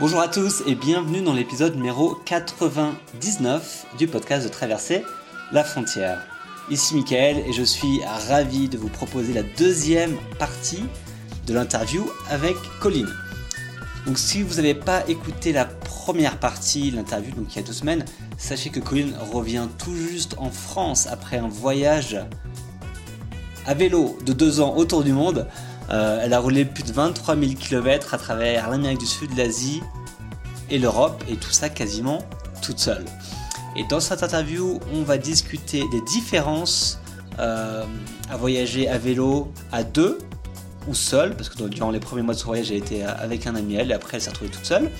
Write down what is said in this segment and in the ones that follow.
Bonjour à tous et bienvenue dans l'épisode numéro 99 du podcast de Traverser la frontière. Ici Michael et je suis ravi de vous proposer la deuxième partie de l'interview avec Colline. Donc si vous n'avez pas écouté la première partie, l'interview donc il y a deux semaines, sachez que Colline revient tout juste en France après un voyage à vélo de deux ans autour du monde. Euh, elle a roulé plus de 23 000 km à travers l'Amérique du Sud, l'Asie et l'Europe, et tout ça quasiment toute seule. Et dans cette interview, on va discuter des différences euh, à voyager à vélo à deux ou seul, parce que durant les premiers mois de son voyage, elle était avec un ami elle, et après elle s'est retrouvée toute seule.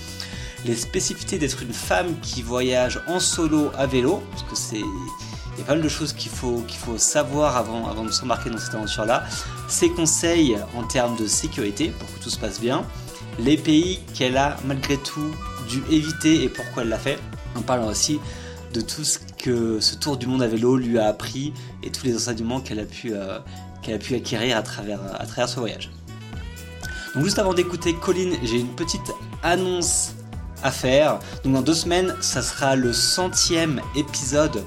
Les spécificités d'être une femme qui voyage en solo à vélo, parce que c'est il y a pas mal de choses qu'il faut, savoir avant, de s'embarquer dans cette aventure-là. Ses conseils en termes de sécurité pour que tout se passe bien. Les pays qu'elle a malgré tout dû éviter et pourquoi elle l'a fait. On parle aussi de tout ce que ce tour du monde à vélo lui a appris et tous les enseignements qu'elle a pu, euh, acquérir à travers, à travers ce voyage. Donc juste avant d'écouter Colline, j'ai une petite annonce à faire. Donc dans deux semaines, ça sera le centième épisode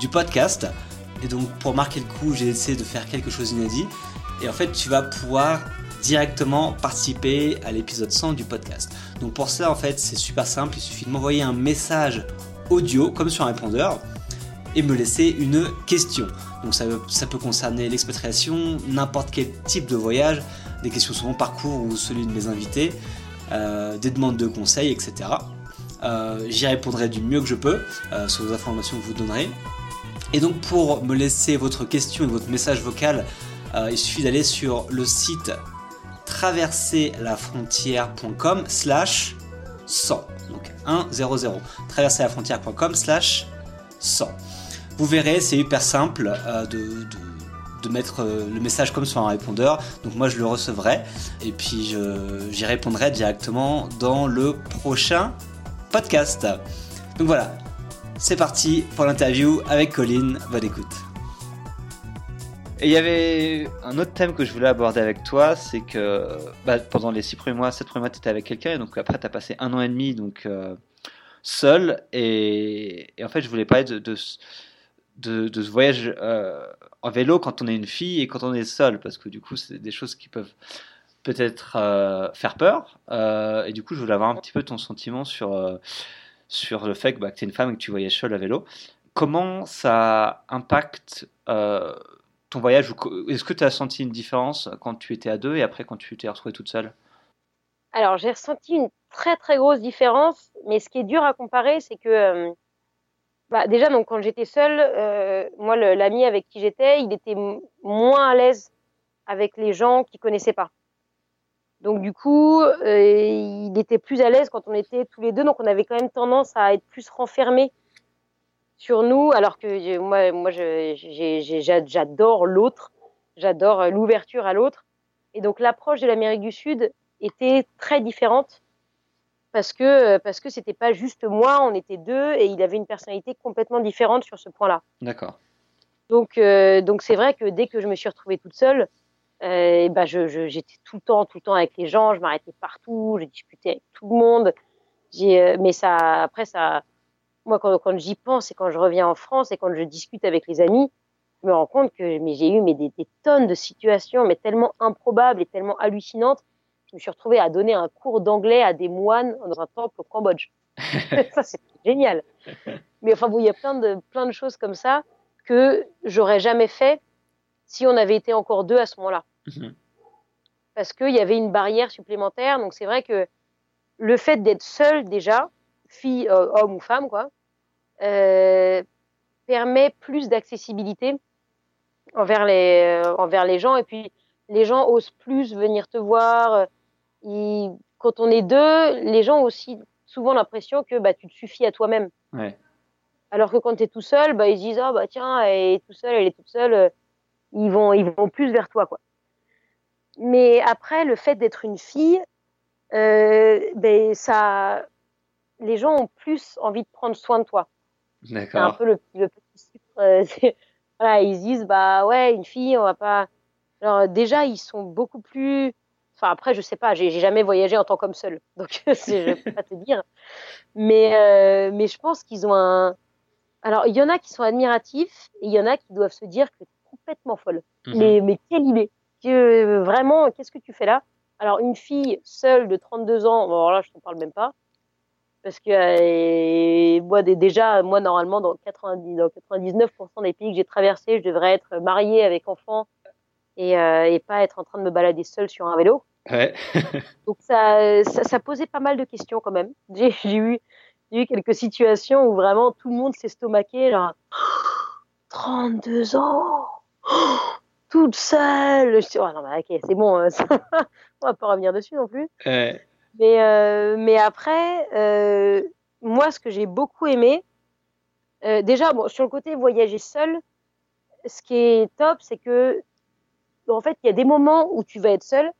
du podcast. Et donc pour marquer le coup, j'ai essayé de faire quelque chose d'inédit. Et en fait, tu vas pouvoir directement participer à l'épisode 100 du podcast. Donc pour ça, en fait, c'est super simple. Il suffit de m'envoyer un message audio, comme sur un répondeur, et me laisser une question. Donc ça, ça peut concerner l'expatriation, n'importe quel type de voyage, des questions sur mon parcours ou celui de mes invités, euh, des demandes de conseils, etc. Euh, J'y répondrai du mieux que je peux euh, sur les informations que vous donnerai. Et donc pour me laisser votre question et votre message vocal, euh, il suffit d'aller sur le site traverserlafrontière.com slash 100. Donc 100. Traverserlafrontière.com slash 100. Vous verrez, c'est hyper simple euh, de, de, mettre euh, le message comme sur un répondeur. Donc moi je le recevrai et puis j'y répondrai directement dans le prochain podcast. Donc voilà, c'est parti pour l'interview avec Colline. Bonne écoute. Et il y avait un autre thème que je voulais aborder avec toi, c'est que bah, pendant les six premiers mois, sept premiers mois, tu étais avec quelqu'un, et donc après, tu as passé un an et demi donc, euh, seul. Et, en fait, je voulais parler de, de, de, ce voyage euh, en vélo quand on est une fille et quand on est seul, parce que du coup, c'est des choses qui peuvent peut-être euh, faire peur. et du coup, je voulais avoir un petit peu ton sentiment sur, sur le fait que, bah, tu es une femme et que tu voyages seul à vélo. Comment ça impacte ton voyage Est-ce que tu as senti une différence quand tu étais à deux et après quand tu t'es retrouvée toute seule? Alors, j'ai ressenti une très très grosse différence, mais ce qui est dur à comparer, c'est que euh, bah, déjà, donc, quand j'étais seule, euh, moi, l'ami avec qui j'étais, il était moins à l'aise avec les gens qu'il connaissait pas. Donc du coup, euh, il était plus à l'aise quand on était tous les deux, donc on avait quand même tendance à être plus renfermés sur nous, alors que moi, moi j'adore l'autre, j'adore euh, l'ouverture à l'autre. Et donc l'approche de l'Amérique du Sud était très différente parce que euh, parce que c'était pas juste moi, on était deux et il avait une personnalité complètement différente sur ce point-là. D'accord. Donc euh, donc c'est vrai que dès que je me suis retrouvée toute seule, euh, bah je, j'étais tout le temps tout le temps avec les gens, je m'arrêtais partout, je discutais avec tout le monde. J'ai mais ça après ça moi, quand, quand j'y pense et quand je reviens en France et quand je discute avec les amis, je me rends compte que mais j'ai eu mais des, des, tonnes de situations, mais tellement improbables et tellement hallucinantes. Je me suis retrouvée à donner un cours d'anglais à des moines dans un temple au Cambodge. ça, c'est génial. Mais enfin, vous, il y a plein de, plein de choses comme ça que j'aurais jamais fait si on avait été encore deux à ce moment-là. Mhm. Parce qu'il y avait une barrière supplémentaire. Donc, c'est vrai que le fait d'être seul, déjà, fille, euh, homme ou femme, quoi, euh, permet plus d'accessibilité envers les, euh, envers les gens. Et puis, les gens osent plus venir te voir. quand on est deux, les gens ont aussi souvent l'impression que bah, tu te suffis à toi-même. Alors que quand tu es tout seul, bah, ils disent Ah, bah tiens, elle est tout seule, elle est toute seule. Ils vont, ils vont plus vers toi. Quoi. Mais après, le fait d'être une fille, ben, ça, les gens ont plus envie de prendre soin de toi. D'accord. C'est un peu le, petit sucre. Euh, voilà, ils disent, bah ouais, une fille, on va pas. Alors, déjà, ils sont beaucoup plus. Enfin, après, je sais pas, j'ai jamais voyagé en tant qu'homme seul, donc je peux pas te dire. Mais, euh, mais je pense qu'ils ont un. Alors, il y en a qui sont admiratifs et il y en a qui doivent se dire que tu es complètement folle. Mhm. Mais, mais quelle idée que, Vraiment, qu'est-ce que tu fais là? Alors, une fille seule de 32 ans, bon, alors là, je t'en parle même pas. Parce que euh, moi, déjà, moi, normalement, dans, 90, dans 99% des pays que j'ai traversés, je devrais être mariée avec enfant et, euh, et, pas être en train de me balader seule sur un vélo. Ouais. Donc ça, ça, ça, posait pas mal de questions quand même. J'ai eu, eu quelques situations où vraiment tout le monde s'est stomaqué, genre 32 ans, toute seule. Je dis, oh non, mais ok, c'est bon, euh, on va pas revenir dessus non plus. Ouais. Mais, euh, mais après, euh, moi, ce que j'ai beaucoup aimé, déjà, bon, sur le côté voyager seul, ce qui est top, c'est que, en fait, il y a des moments où tu vas être seul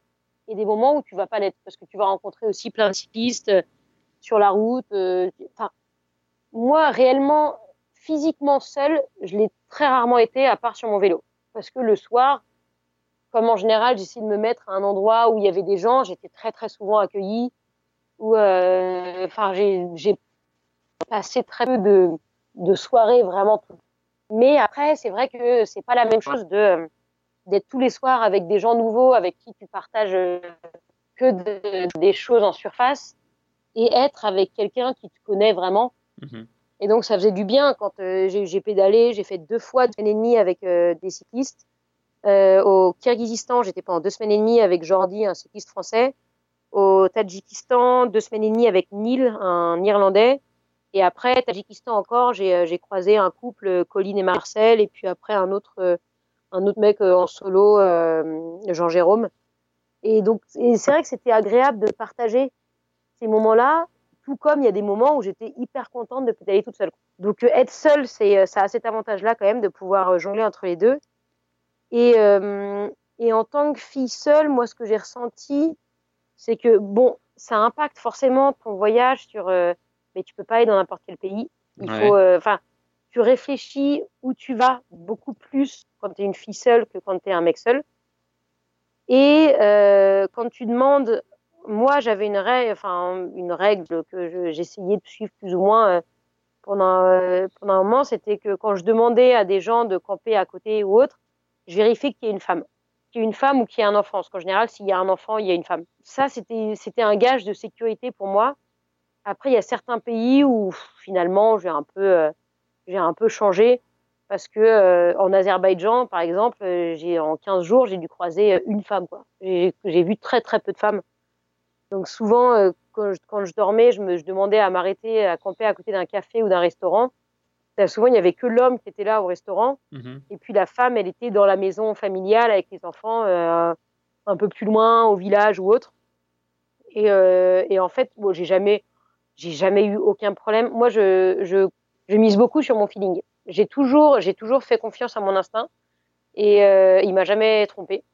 et des moments où tu vas pas l'être, parce que tu vas rencontrer aussi plein de cyclistes sur la route. Enfin, moi, réellement, physiquement seul, je l'ai très rarement été, à part sur mon vélo, parce que le soir, comme en général, j'essayais de me mettre à un endroit où il y avait des gens, j'étais très très souvent accueillie. Euh, j'ai passé très peu de, soirées vraiment. Mais après, c'est vrai que c'est pas la même chose de d'être tous les soirs avec des gens nouveaux avec qui tu partages que des choses en surface et être avec quelqu'un qui te connaît vraiment. Mm-hmm. Et donc, ça faisait du bien quand euh, j'ai pédalé. J'ai fait deux fois deux et demi avec des cyclistes. Euh, au Kyrgyzstan, j'étais pendant deux semaines et demie avec Jordi, un cycliste français. Au Tadjikistan, deux semaines et demie avec Neil, un Irlandais. Et après, Tadjikistan encore, j'ai euh, croisé un couple, Colline et Marcel, et puis après un autre, euh, un autre mec en solo, Jean-Jérôme. Et donc, c'est vrai que c'était agréable de partager ces moments-là, tout comme il y a des moments où j'étais hyper contente de aller toute seule. Donc, être seule, c'est, ça a cet avantage-là quand même de pouvoir jongler entre les deux. Et, euh, et en tant que fille seule, moi, ce que j'ai ressenti, c'est que, bon, ça impacte forcément ton voyage sur. Euh, mais tu peux pas aller dans n'importe quel pays. Il faut. Euh, Enfin, tu réfléchis où tu vas beaucoup plus quand tu es une fille seule que quand tu es un mec seul. Et euh, quand tu demandes. Moi, j'avais une règle, enfin, une règle que j'essayais de suivre plus ou moins pendant, pendant un moment, c'était que quand je demandais à des gens de camper à côté ou autre, je vérifie qu'il y ait une femme. Qu'il y ait une femme ou qu'il y ait un enfant. Parce qu'en général, s'il y a un enfant, il y a une femme. Ça, c'était, un gage de sécurité pour moi. Après, il y a certains pays où finalement, j'ai un peu, euh, un peu changé. Parce que euh, en Azerbaïdjan, par exemple, euh, j'ai en 15 jours, j'ai dû croiser une femme. J'ai vu très très peu de femmes. Donc souvent, quand je, quand, je, dormais, je me je demandais à m'arrêter à camper à côté d'un café ou d'un restaurant souvent, il n'y avait que l'homme qui était là au restaurant. Mhm. Et puis la femme, elle était dans la maison familiale avec les enfants, euh, un peu plus loin, au village ou autre. Et, euh, et en fait, bon, j'ai jamais, j'ai jamais eu aucun problème. Moi, je, je, je mise beaucoup sur mon feeling. J'ai toujours, j'ai toujours fait confiance à mon instinct et euh, il m'a jamais trompé.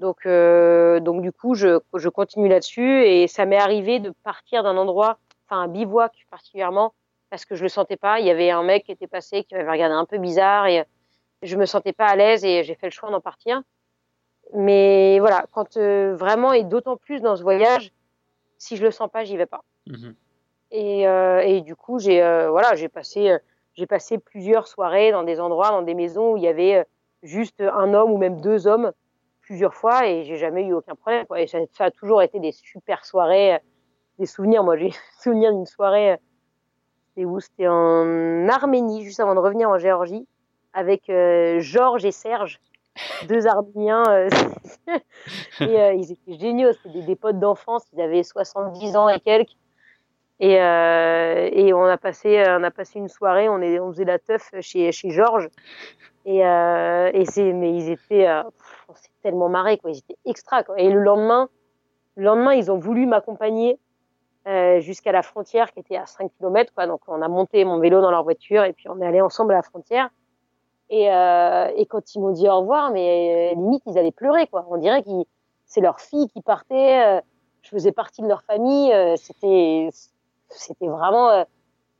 Donc, euh, donc du coup, je, je continue là-dessus et ça m'est arrivé de partir d'un endroit, enfin un bivouac particulièrement, parce que je le sentais pas. Il y avait un mec qui était passé, qui m'avait regardé un peu bizarre et je me sentais pas à l'aise et j'ai fait le choix d'en partir. Mais voilà, quand euh, vraiment et d'autant plus dans ce voyage, si je le sens pas, j'y vais pas. Mhm. Et, euh, et, du coup, j'ai euh, voilà, j'ai passé j'ai passé plusieurs soirées dans des endroits, dans des maisons où il y avait juste un homme ou même deux hommes plusieurs fois et j'ai jamais eu aucun problème. Et ça, a toujours été des super soirées, des souvenirs. Moi, j'ai souvenir d'une soirée c'était où? C'était en Arménie, juste avant de revenir en Géorgie, avec euh, Georges et Serge, deux Arméniens. Euh, et euh, ils étaient géniaux, c'était des, potes d'enfance, ils avaient 70 ans et quelques. Et, et on, a passé, on a passé une soirée, on, est, on faisait la teuf chez, chez Georges. Et, et c'est, mais ils étaient, tellement marré, quoi. Ils étaient extra. Et le lendemain, le lendemain, ils ont voulu m'accompagner euh, jusqu'à la frontière qui était à 5 km. Quoi. Donc on a monté mon vélo dans leur voiture et puis on est allé ensemble à la frontière. Et, euh, quand ils m'ont dit au revoir, mais euh, limite ils allaient pleurer. Quoi. On dirait que c'est leur fille qui partait. Je faisais partie de leur famille. c'était c'était vraiment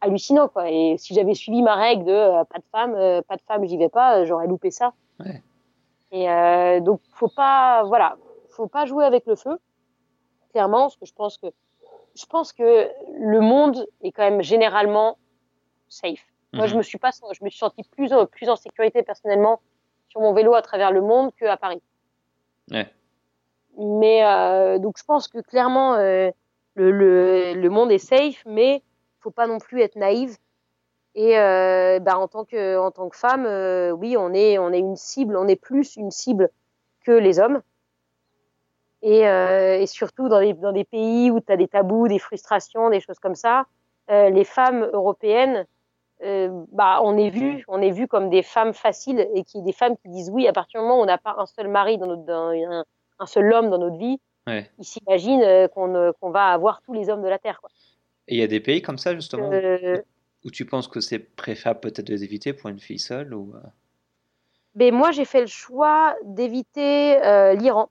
hallucinant. Quoi. Et si j'avais suivi ma règle de pas de femme, pas de femme, j'y vais pas, j'aurais loupé ça. Et donc faut pas voilà, faut pas jouer avec le feu clairement, parce que je pense que je pense que le monde est quand même généralement safe. Moi, je mhm. me suis pas, je me suis senti plus plus en sécurité personnellement sur mon vélo à travers le monde qu'à Paris. Ouais. Mais euh, donc je pense que clairement euh, le, le, le, monde est safe, mais faut pas non plus être naïve. Et euh, bah, en tant que en tant que femme, euh, oui, on est on est une cible, on est plus une cible que les hommes. Et, euh, et surtout dans des dans des pays où tu as des tabous, des frustrations, des choses comme ça, les femmes européennes bah, on est vu, on est vu comme des femmes faciles et qui des femmes qui disent oui à partir du moment où on n'a pas un seul mari dans notre, dans, un, un, seul homme dans notre vie, ouais. ils s'imaginent qu'on va avoir tous les hommes de la terre. Quoi. Et il y a des pays comme ça justement euh... où tu penses que c'est préférable peut-être de les éviter pour une fille seule ou Mais ben, moi j'ai fait le choix d'éviter euh, l'Iran.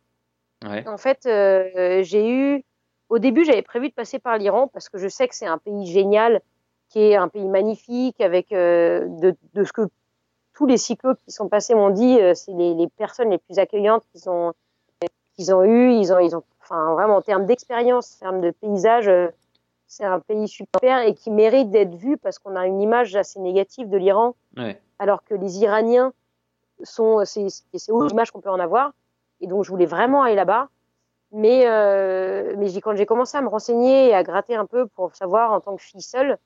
Ouais. En fait, j'ai eu au début j'avais prévu de passer par l'Iran parce que je sais que c'est un pays génial qui est un pays magnifique avec euh, de, de, ce que tous les cyclos qui sont passés m'ont dit, euh, c'est les, les, personnes les plus accueillantes qu'ils ont qu'ils ont eu, ils ont ils ont enfin vraiment en termes d'expérience, en termes de paysage, euh, c'est un pays super et qui mérite d'être vu parce qu'on a une image assez négative de l'Iran, ouais. alors que les Iraniens sont c'est c'est l'image qu'on peut en avoir et donc je voulais vraiment aller là-bas. Mais, euh, mais quand j'ai commencé à me renseigner et à gratter un peu pour savoir en tant que fille seule,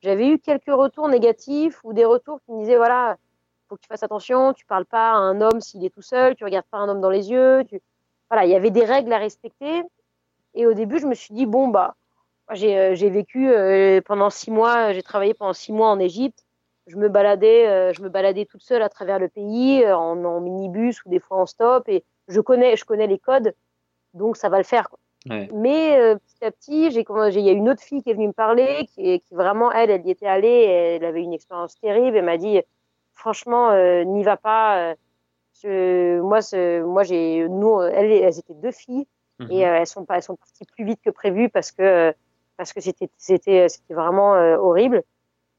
j'avais eu quelques retours négatifs ou des retours qui me disaient voilà, faut que tu fasses attention, tu parles pas à un homme s'il est tout seul, tu regardes pas un homme dans les yeux, tu... voilà, il y avait des règles à respecter. Et au début, je me suis dit bon bah, j'ai euh, j'ai vécu euh, pendant six mois, j'ai travaillé pendant six mois en Égypte. Je me baladais, euh, je me baladais toute seule à travers le pays en, en minibus ou des fois en stop et je connais, je connais les codes, donc ça va le faire. Quoi. Ouais. Mais euh, petit à petit, j'ai il y a une autre fille qui est venue me parler, qui, qui vraiment elle, elle y était allée, elle avait une expérience terrible. Elle m'a dit, franchement, euh, n'y va pas. Je, moi, moi, j'ai, nous, elles, elles étaient deux filles mm -hmm. et euh, elles sont pas, elles sont parties plus vite que prévu parce que parce que c'était c'était c'était vraiment euh, horrible.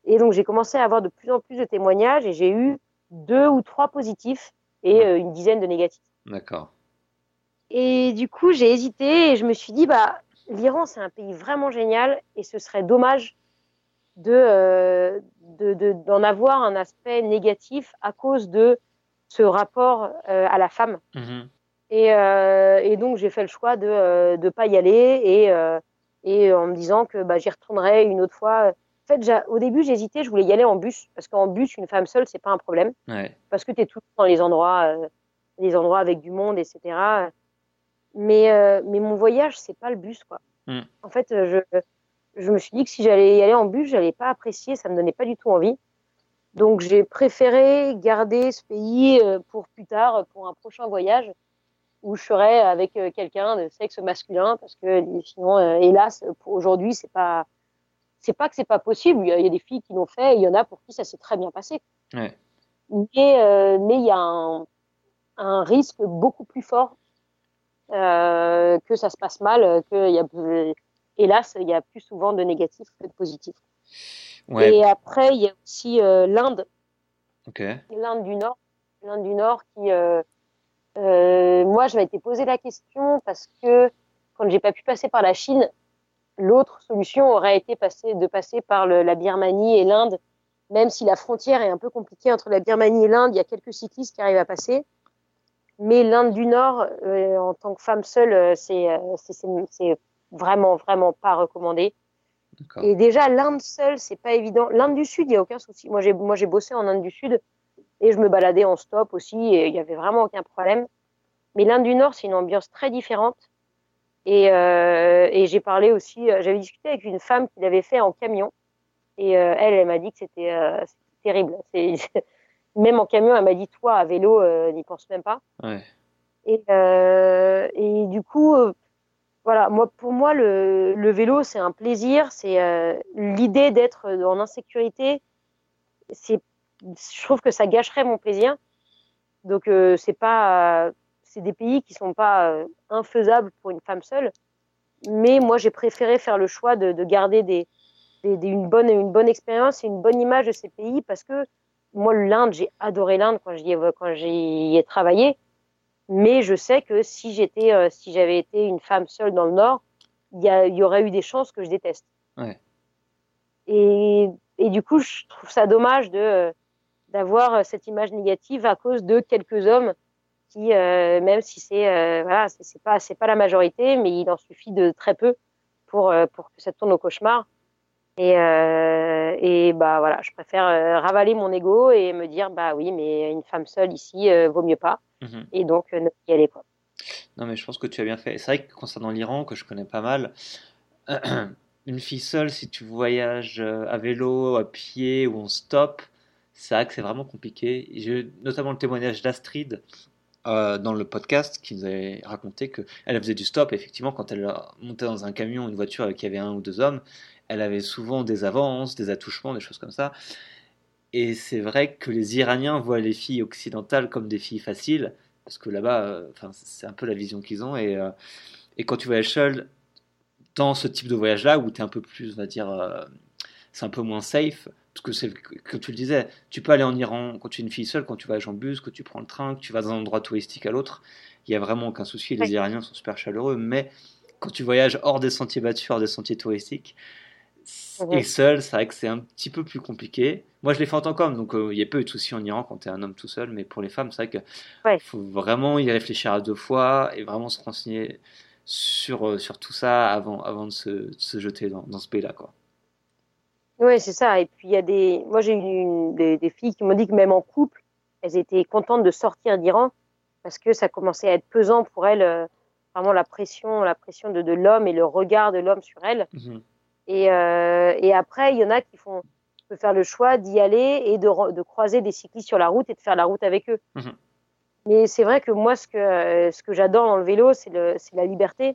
Et donc j'ai commencé à avoir de plus en plus de témoignages et j'ai eu deux ou trois positifs et euh, une dizaine de négatifs. D'accord. Et du coup, j'ai hésité et je me suis dit, bah, l'Iran, c'est un pays vraiment génial et ce serait dommage de, euh, de, de, d'en avoir un aspect négatif à cause de ce rapport euh, à la femme. Mm -hmm. et, et, donc, j'ai fait le choix de ne pas y aller et, et en me disant que bah, j'y retournerai une autre fois. En fait, au début, j'hésitais, je voulais y aller en bus parce qu'en bus, une femme seule, c'est pas un problème. Ouais. Parce que tu es tout dans les endroits, euh, les endroits avec du monde, etc mais euh, mais mon voyage c'est pas le bus quoi. Mm. En fait, je je me suis dit que si j'allais y aller en bus, j'allais pas apprécier, ça me donnait pas du tout envie. Donc j'ai préféré garder ce pays euh, pour plus tard, pour un prochain voyage où je serais avec euh, quelqu'un de sexe masculin parce que sinon euh, hélas pour aujourd'hui c'est pas c'est pas que c'est pas possible, il y, a, des filles qui l'ont fait, et il y en a pour qui ça s'est très bien passé. Ouais. Mais euh, mais il y a un, un risque beaucoup plus fort euh, que ça se passe mal, que y a, hélas, il y a plus souvent de négatifs que de positifs. Ouais. Et après, il y a aussi euh, l'Inde, okay. l'Inde du Nord, l'Inde du Nord qui, euh, moi, je m'étais posé la question parce que quand j'ai pas pu passer par la Chine, l'autre solution aurait été passer, de passer par le, la Birmanie et l'Inde, même si la frontière est un peu compliquée entre la Birmanie et l'Inde, il y a quelques cyclistes qui arrivent à passer. Mais l'Inde du Nord, euh, en tant que femme seule, euh, c'est vraiment vraiment pas recommandé. Et déjà l'Inde seule, c'est pas évident. L'Inde du Sud, il y a aucun souci. Moi j'ai moi j'ai bossé en Inde du Sud et je me baladais en stop aussi et il y avait vraiment aucun problème. Mais l'Inde du Nord, c'est une ambiance très différente. Et, euh, et j'ai parlé aussi, euh, j'avais discuté avec une femme qui l'avait fait en camion et euh, elle, elle m'a dit que c'était euh, terrible. Même en camion, elle m'a dit toi à vélo, n'y pense même pas. Ouais. Et, et du coup, voilà, moi pour moi le, le vélo c'est un plaisir, c'est l'idée d'être en insécurité, c'est, je trouve que ça gâcherait mon plaisir. Donc euh, c'est pas, c'est des pays qui sont pas euh, infaisables pour une femme seule, mais moi j'ai préféré faire le choix de, de garder des, des, des, une bonne une bonne expérience et une bonne image de ces pays parce que moi, l'Inde, j'ai adoré l'Inde quand j'y ai, quand j'y ai travaillé. Mais je sais que si j'étais, euh, si j'avais été une femme seule dans le Nord, il y, y, aurait eu des chances que je déteste. Et, et, du coup, je trouve ça dommage de d'avoir cette image négative à cause de quelques hommes qui, euh, même si c'est euh, voilà, c'est pas c'est pas la majorité, mais il en suffit de très peu pour euh, pour que ça tourne au cauchemar. Et, euh, et bah voilà, je préfère euh, ravaler mon ego et me dire bah oui, mais une femme seule ici vaut mieux pas. Mhm. Et donc ne y aller pas. Non mais je pense que tu as bien fait. C'est vrai que concernant l'Iran, que je connais pas mal, une fille seule, si tu voyages à vélo, à pied ou en stop, c'est vrai que c'est vraiment compliqué. J'ai notamment le témoignage d'Astrid euh, dans le podcast qui nous avait raconté qu'elle faisait du stop. Effectivement, quand elle montait dans un camion, une voiture avec il avait un ou deux hommes, elle avait souvent des avances, des attouchements, des choses comme ça. Et c'est vrai que les Iraniens voient les filles occidentales comme des filles faciles, parce que là-bas, euh, c'est un peu la vision qu'ils ont. Et, euh, et quand tu voyages seul dans ce type de voyage-là, où tu es un peu plus, on va dire, c'est un peu moins safe, parce que c'est que tu le disais, tu peux aller en Iran quand tu es une fille seule, quand tu voyages en bus, quand tu prends le train, que tu vas d'un endroit touristique à l'autre, il y a vraiment aucun souci. Les Iraniens sont super chaleureux, mais quand tu voyages hors des sentiers battus, hors des sentiers touristiques, et seul, c'est vrai que c'est un petit peu plus compliqué. Moi, je l'ai fait en tant qu'homme, donc euh, il y a peu de soucis en Iran quand tu es un homme tout seul, mais pour les femmes, c'est vrai qu'il faut vraiment y réfléchir à deux fois et vraiment se renseigner sur, euh, sur tout ça avant, avant de se, se jeter dans, dans ce pays-là. Quoi. Oui, c'est ça. Et puis, il y a des. Moi, j'ai eu des, des, filles qui m'ont dit que même en couple, elles étaient contentes de sortir d'Iran parce que ça commençait à être pesant pour elles, euh, vraiment la pression, la pression de, de l'homme et le regard de l'homme sur elles. Mhm. Et, euh, et, après, il y en a qui font peut faire le choix d'y aller et de, de, croiser des cyclistes sur la route et de faire la route avec eux. Mhm. Mais c'est vrai que moi, ce que, ce que j'adore dans le vélo, c'est la liberté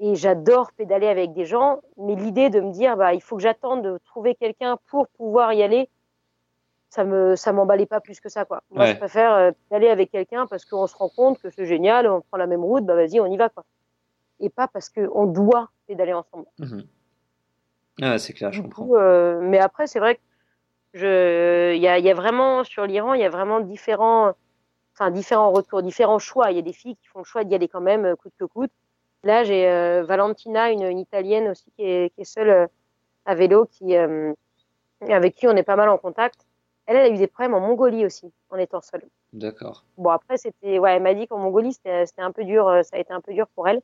et j'adore pédaler avec des gens, mais l'idée de me dire bah il faut que j'attende de trouver quelqu'un pour pouvoir y aller, ça me ça m'emballait pas plus que ça quoi. Moi je préfère euh, pédaler avec quelqu'un parce qu'on se rend compte que c'est génial, on prend la même route, bah vas-y on y va quoi. Et pas parce qu'on doit pédaler ensemble. Mhm. Ah, c'est clair, je comprends. Euh, mais après c'est vrai que je il y a, y a vraiment sur l'Iran il y a vraiment différents enfin différents retours, différents choix. Il y a des filles qui font le choix d'y aller quand même euh, coûte que coûte Là, j'ai euh, Valentina, une, Italienne aussi qui est, seule euh, à vélo, qui, euh, avec qui on est pas mal en contact. Elle, elle a eu des problèmes en Mongolie aussi, en étant seule. D'accord. Bon, après, c'était, ouais, elle m'a dit qu'en Mongolie, c'était un peu dur, ça a été un peu dur pour elle.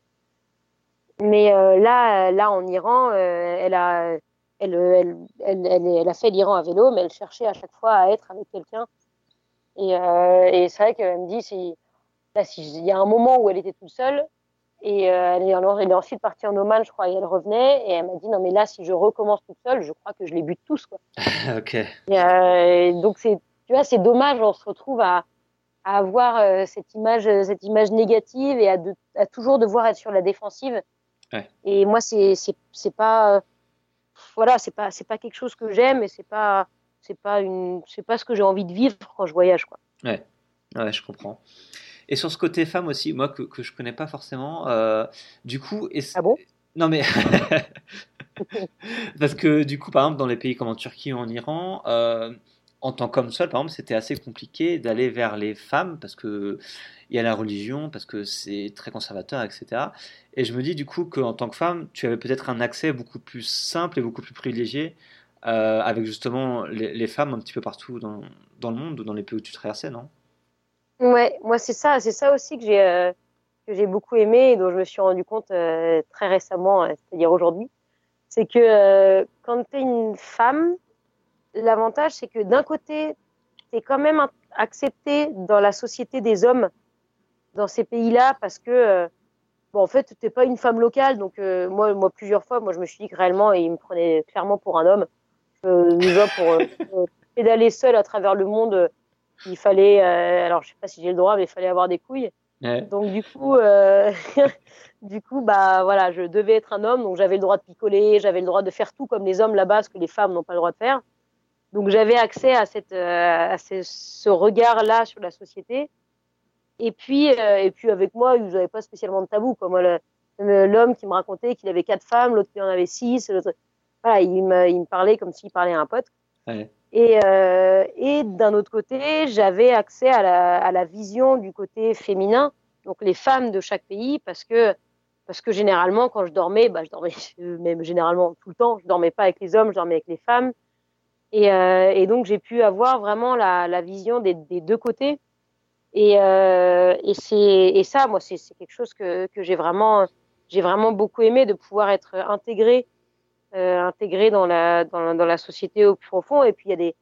Mais là, là, en Iran, elle a, elle, elle, elle, elle, a fait l'Iran à vélo, mais elle cherchait à chaque fois à être avec quelqu'un. Et, et c'est vrai qu'elle me dit, si, là, s'il y a un moment où elle était toute seule, et euh, elle, est, elle, est, ensuite partie en Oman, je crois, et elle revenait. Et elle m'a dit non, mais là, si je recommence toute seule, je crois que je les bute tous. Quoi. ok. Et, euh, donc, c'est, tu vois, c'est dommage, on se retrouve à, à avoir euh, cette, image, cette image négative et à, de, à, toujours devoir être sur la défensive. Ouais. Et moi, c'est, c'est, c'est pas. Voilà, c'est pas, c'est pas quelque chose que j'aime et c'est pas, c'est pas, une, c'est pas ce que j'ai envie de vivre quand je voyage. Quoi. Ouais, ouais je comprends. Et sur ce côté femme aussi, moi que, que je connais pas forcément, euh, du coup. ah bon? Non mais. Parce que du coup, par exemple, dans les pays comme en Turquie ou en Iran, euh, en tant qu'homme seul, par exemple, c'était assez compliqué d'aller vers les femmes parce que il y a la religion, parce que c'est très conservateur, etc. Et je me dis du coup qu'en tant que femme, tu avais peut-être un accès beaucoup plus simple et beaucoup plus privilégié euh, avec justement les, les, femmes un petit peu partout dans, dans le monde ou dans les pays où tu traversais, non? Ouais, moi c'est ça, c'est ça aussi que j'ai euh, que j'ai beaucoup aimé et dont je me suis rendu compte euh, très récemment, euh, c'est-à-dire aujourd'hui, c'est que quand tu es une femme, l'avantage c'est que d'un côté, tu es quand même accepté dans la société des hommes dans ces pays-là parce que bon en fait, tu pas une femme locale donc moi moi plusieurs fois, moi je me suis dit que réellement il me prenait clairement pour un homme. déjà pour, pour pédaler seul à travers le monde il fallait, euh, alors je sais pas si j'ai le droit, mais il fallait avoir des couilles. Donc du coup, euh, du coup, bah voilà, je devais être un homme, donc j'avais le droit de picoler, j'avais le droit de faire tout comme les hommes là-bas, ce que les femmes n'ont pas le droit de faire. Donc j'avais accès à cette, euh, à ce, ce regard-là sur la société. Et puis, et puis avec moi, ils n'avaient pas spécialement de tabou. Quoi. Moi, l'homme qui me racontait qu'il avait quatre femmes, l'autre qui en avait six, voilà, il me, il me parlait comme s'il parlait à un pote. Ouais. Et, euh, et d'un autre côté, j'avais accès à la, à la, vision du côté féminin, donc les femmes de chaque pays, parce que parce que généralement, quand je dormais, bah, je dormais même généralement tout le temps, je dormais pas avec les hommes, je dormais avec les femmes. Et, euh, et donc, j'ai pu avoir vraiment la, la vision des, des, deux côtés. Et, euh, et, et ça, moi, c'est, quelque chose que, que j'ai vraiment, j'ai vraiment beaucoup aimé de pouvoir être intégré, euh, intégré dans la, dans, dans, la société au plus profond. Et puis, il y a des,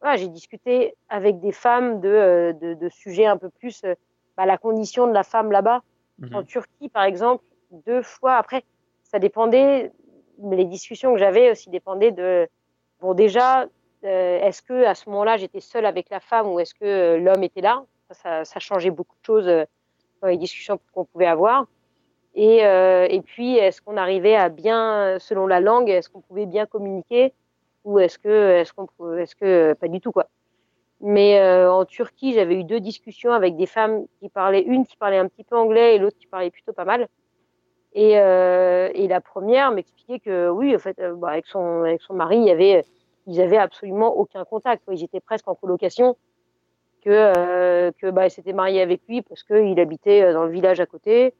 voilà, j'ai discuté avec des femmes de, euh, de, de sujets un peu plus, euh, bah, la condition de la femme là-bas. Mmh. En Turquie, par exemple, deux fois. Après, ça dépendait, mais les discussions que j'avais aussi dépendaient de, bon, déjà, euh, est-ce que à ce moment-là, j'étais seule avec la femme ou est-ce que euh, l'homme était là? Ça, ça, changeait beaucoup de choses euh, dans les discussions qu'on pouvait avoir. Et, euh, et puis, est-ce qu'on arrivait à bien, selon la langue, est-ce qu'on pouvait bien communiquer ou est-ce que, est-ce qu'on, est-ce que pas du tout quoi. Mais euh, en Turquie, j'avais eu deux discussions avec des femmes qui parlaient, une qui parlait un petit peu anglais et l'autre qui parlait plutôt pas mal. Et, euh, et la première m'expliquait que oui, en fait, euh, bah, avec son avec son mari, il y avait, ils avaient absolument aucun contact. Ils étaient presque en colocation. Que euh, que bah, s'était mariée avec lui parce qu'il habitait dans le village à côté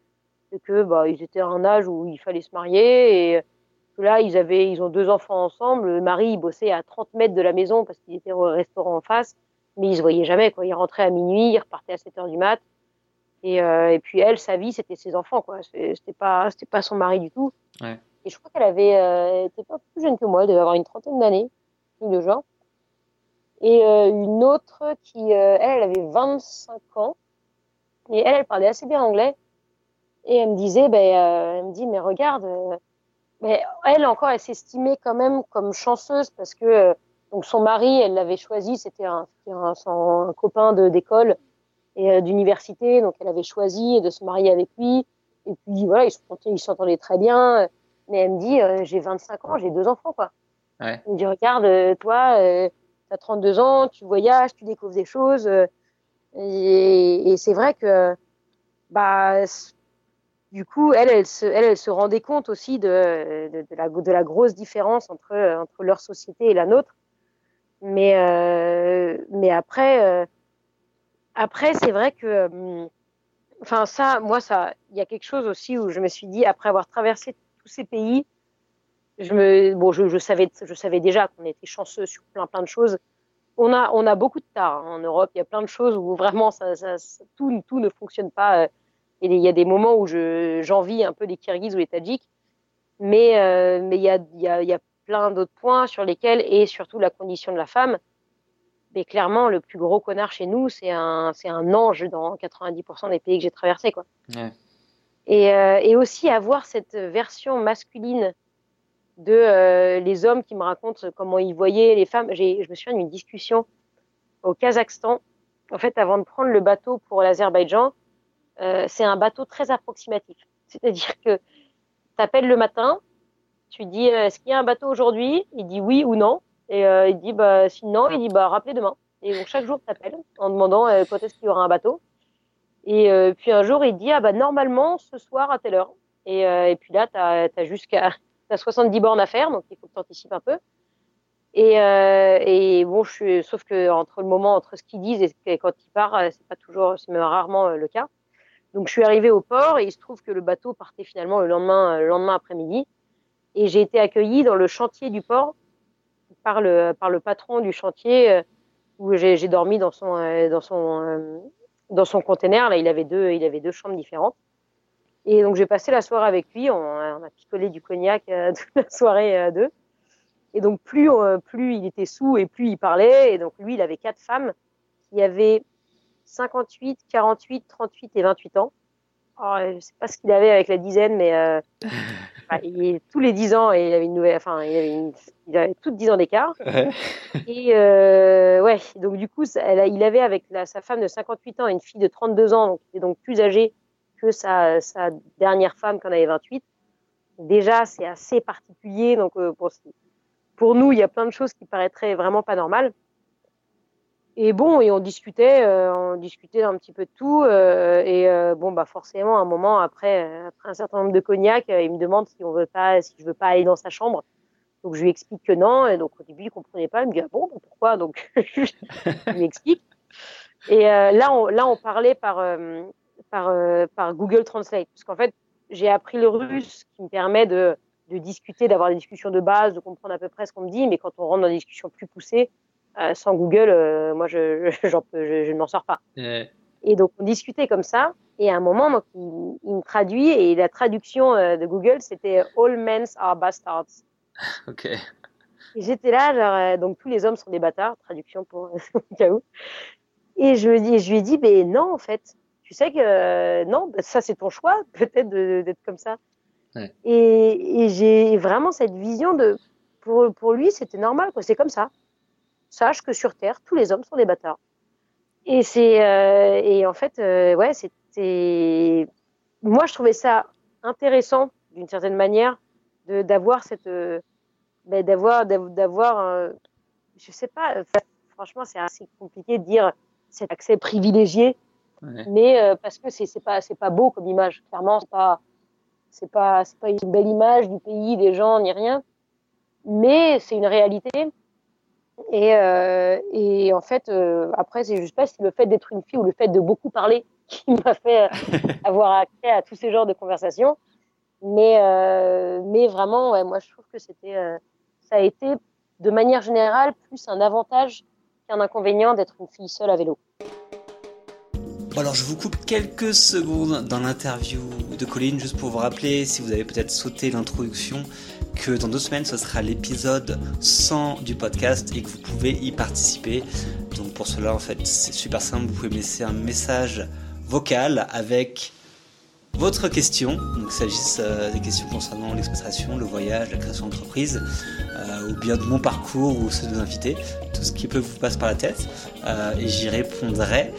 et que bah ils étaient à un âge où il fallait se marier et que là ils avaient ils ont deux enfants ensemble. Le mari il bossait à 30 mètres de la maison parce qu'il était au restaurant en face, mais ils se voyaient jamais quoi. Il rentrait à minuit, il repartait à 7 heures du mat. Et, euh, et, puis elle, sa vie, c'était ses enfants, quoi. C'était pas, c'était pas son mari du tout. Ouais. Et je crois qu'elle avait, euh, était pas plus jeune que moi, elle devait avoir une trentaine d'années, de genre. Et euh, une autre qui, euh, elle, elle avait 25 ans. Et elle, elle parlait assez bien anglais. Et elle me disait, ben, euh, elle me dit, mais regarde, mais elle encore, elle s'estimait quand même comme chanceuse parce que donc son mari, elle l'avait choisi, c'était un, un, un, copain de d'école et euh, d'université, donc elle avait choisi de se marier avec lui. Et puis voilà, ils s'entendaient très bien. Mais elle me dit, euh, j'ai 25 ans, j'ai deux enfants, quoi. Ouais. Elle me dit, regarde, euh, toi, euh, tu as 32 ans, tu voyages, tu découvres des choses. Euh, et, et c'est vrai que, bah, du coup, elle, elle se, elle, se rendait compte aussi de, de, la, de la grosse différence entre, entre leur société et la nôtre. Mais, mais après, après, c'est vrai que, enfin, ça, moi, ça, il y a quelque chose aussi où je me suis dit, après avoir traversé tous ces pays, je me, bon, je, je savais, je savais déjà qu'on était chanceux sur plein, plein de choses. On a, on a beaucoup de tard hein. en Europe. Il y a plein de choses où vraiment ça, ça tout, tout ne fonctionne pas. Et il y a des moments où je, j'envie un peu les Kirghizes ou les Tadjiks. Mais, euh, mais il y a, y a, y a plein d'autres points sur lesquels, et surtout la condition de la femme, mais clairement, le plus gros connard chez nous, c'est un, c'est un ange dans 90% des pays que j'ai traversés, quoi. Ouais. Et, euh, et aussi avoir cette version masculine de euh, les hommes qui me racontent comment ils voyaient les femmes. J'ai, je me souviens d'une discussion au Kazakhstan. En fait, avant de prendre le bateau pour l'Azerbaïdjan, c'est un bateau très approximatif. C'est-à-dire que tu appelles le matin, tu dis euh, est-ce qu'il y a un bateau aujourd'hui? Il dit oui ou non. Et euh, il dit bah sinon, il dit bah rappelez demain. Et donc chaque jour t'appelles en demandant euh, quand est-ce qu'il y aura un bateau. Et euh, puis un jour il dit ah bah normalement ce soir à telle heure. Et, euh, et puis là t'as as jusqu'à t'as 70 bornes à faire donc il faut que t'anticipes un peu. Et, euh, et bon je suis sauf que entre le moment entre ce qu'ils disent et quand ils partent c'est pas toujours c'est même rarement le cas. Donc je suis arrivée au port et il se trouve que le bateau partait finalement le lendemain le lendemain après-midi et j'ai été accueillie dans le chantier du port par le, par le patron du chantier euh, où j'ai dormi dans son, euh, dans son, euh, dans son container. Là, il avait deux, il avait deux chambres différentes. Et donc, j'ai passé la soirée avec lui. On, on a picolé du cognac toute la soirée à deux. Et donc, plus, plus il était sous et plus il parlait. Et donc, lui, il avait quatre femmes qui avaient 58, 48, 38 et 28 ans. Oh, je sais pas ce qu'il avait avec la dizaine, mais euh, bah, il, tous les 10 ans, il avait une nouvelle, enfin, il avait, une, il avait toutes 10 ans d'écart. Ouais. Et euh, ouais, donc du coup, elle, il avait avec la, sa femme de 58 ans et une fille de 32 ans, donc qui est donc plus âgée que sa, sa dernière femme qui en avait 28. Déjà, c'est assez particulier, donc euh, pour, pour nous, il y a plein de choses qui paraîtraient vraiment pas normales. Et bon, et on discutait, euh, on discutait un petit peu de tout. Euh, et euh, bon, bah forcément, à un moment après, après un certain nombre de cognac, il me demande si on veut pas, si je veux pas aller dans sa chambre. Donc je lui explique que non. Et donc au début, il comprenait pas. Il me dit ah bon, pourquoi? Donc je lui explique. Et là, on, là, on parlait par par par Google Translate, parce qu'en fait, j'ai appris le russe qui me permet de, de discuter, d'avoir des discussions de base, de comprendre à peu près ce qu'on me dit. Mais quand on rentre dans des discussions plus poussées, euh, sans Google, euh, moi, je, je, je, je ne m'en sors pas. Et donc, on discutait comme ça. Et à un moment, donc, il, il me traduit. Et la traduction euh, de Google, c'était All men are bastards. Ok. Et j'étais là, genre, euh, donc tous les hommes sont des bâtards, traduction pour au cas où. Et je, me dis, je lui ai dit, mais non, en fait, tu sais que euh, non, bah, ça c'est ton choix, peut-être d'être comme ça. Ouais. Et, et j'ai vraiment cette vision de, pour, pour lui, c'était normal. C'est comme ça. Sache que sur Terre, tous les hommes sont des bâtards. Et c'est, euh, et en fait, euh, ouais, c'était, moi je trouvais ça intéressant d'une certaine manière de d'avoir cette euh, ben, d'avoir d'avoir euh, je sais pas franchement c'est assez compliqué de dire cet accès privilégié Ouais. mais euh, parce que c'est c'est pas c'est pas beau comme image clairement c'est pas c'est pas c'est pas une belle image du pays des gens ni rien mais c'est une réalité et euh, et en fait euh, après c'est juste pas si le fait d'être une fille ou le fait de beaucoup parler qui m'a fait euh, avoir accès à tous ces genres de conversations mais euh, mais vraiment ouais, moi je trouve que c'était euh, ça a été de manière générale plus un avantage qu'un inconvénient d'être une fille seule à vélo. Bon alors je vous coupe quelques secondes dans l'interview de Colline juste pour vous rappeler si vous avez peut-être sauté l'introduction que dans deux semaines ce sera l'épisode 100 du podcast et que vous pouvez y participer. Donc pour cela en fait c'est super simple, vous pouvez me laisser un message vocal avec votre question, donc s'agisse euh, des questions concernant l'expatriation, le voyage, la création d'entreprise, euh, ou bien de mon parcours ou ceux de l'invité, tout ce qui peut vous passer par la tête, euh, et j'y répondrai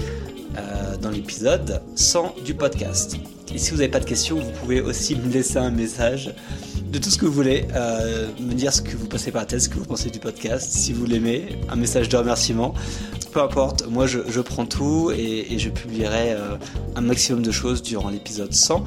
dans l'épisode 100 du podcast. Et si vous n'avez pas de questions, vous pouvez aussi me laisser un message de tout ce que vous voulez, euh, me dire ce que vous passez par la tête, ce que vous pensez du podcast, si vous l'aimez, un message de remerciement, peu importe, moi je, prends tout et, je publierai euh, un maximum de choses durant l'épisode 100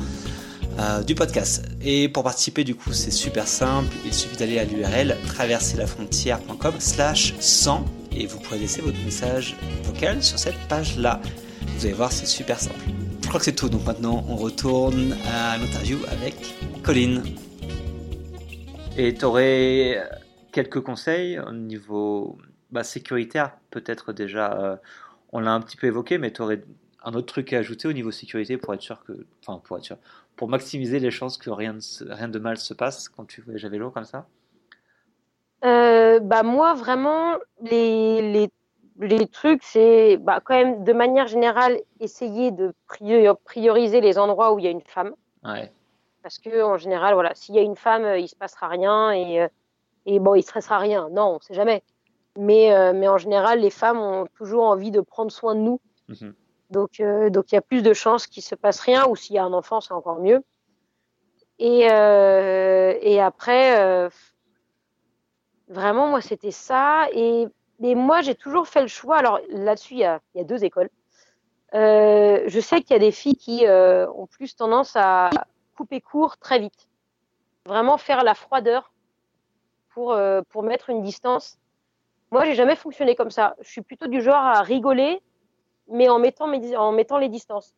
euh, du podcast. Et pour participer du coup c'est super simple, il suffit d'aller à l'URL traverserlafrontière.com slash 100 et vous pourrez laisser votre message vocal sur cette page là. Vous allez voir c'est super simple. Je crois que c'est tout, donc maintenant on retourne à l'interview avec Colline. Et tu aurais quelques conseils au niveau bah, sécuritaire, peut-être déjà, euh, on l'a un petit peu évoqué, mais tu aurais un autre truc à ajouter au niveau sécurité pour être sûr que, enfin pour être sûr, pour maximiser les chances que rien, de se- rien de mal se passe quand tu voyages à vélo comme ça? Euh, bah moi vraiment les, les, les trucs c'est bah, quand même de manière générale essayer de prior- prioriser les endroits où il y a une femme. Ouais, parce que en général voilà s'il y a une femme euh, il se passera rien et euh, et bon il se passera rien. Non on sait jamais. Mais euh, mais en général les femmes ont toujours envie de prendre soin de nous. Mhm. donc euh, donc il y a plus de chances qu'il se passe rien ou s'il y a un enfant c'est encore mieux. Et euh, et après Vraiment, moi, c'était ça. Et, et moi, j'ai toujours fait le choix. Alors là-dessus, il y a, deux écoles. Euh, je sais qu'il y a des filles qui euh, ont plus tendance à couper court très vite. Vraiment faire la froideur pour, euh, pour mettre une distance. Moi, j'ai jamais fonctionné comme ça. Je suis plutôt du genre à rigoler, mais en mettant, les distances.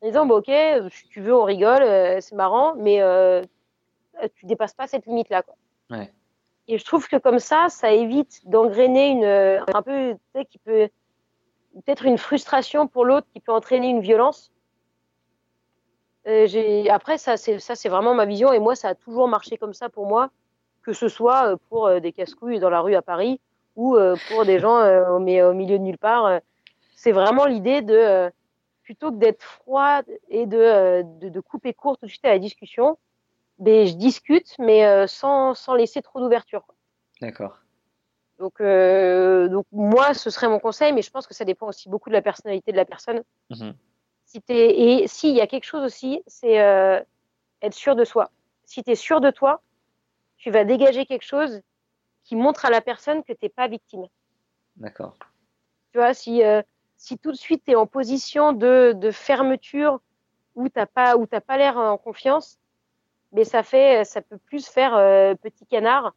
En disant, ok, si tu veux, on rigole, c'est marrant, mais tu dépasses pas cette limite-là. Ouais. Et je trouve que comme ça, ça évite d'engrainer une, un peu, qui peut, peut-être une frustration pour l'autre qui peut entraîner une violence. Euh, après, ça, c'est, ça, c'est vraiment ma vision et moi, ça a toujours marché comme ça pour moi, que ce soit euh, pour euh, des casse-couilles dans la rue à Paris ou euh, pour des gens euh, au, milieu de nulle part. euh, c'est vraiment l'idée de, euh, plutôt que d'être froid et de, euh, de, de couper court tout de suite à la discussion, ben, je discute, mais euh, sans, sans laisser trop d'ouverture. d'accord. Donc, euh, donc moi, ce serait mon conseil, mais je pense que ça dépend aussi beaucoup de la personnalité de la personne. Mhm. Si t'es, et s'il y a quelque chose aussi, c'est euh, être sûr de soi. Si tu es sûr de toi, tu vas dégager quelque chose qui montre à la personne que t'es pas victime. D'accord. Tu vois, si, euh, si tout de suite tu es en position de, de fermeture ou t'as pas, ou t'as pas l'air en confiance, mais ça fait, ça peut plus faire euh, petit canard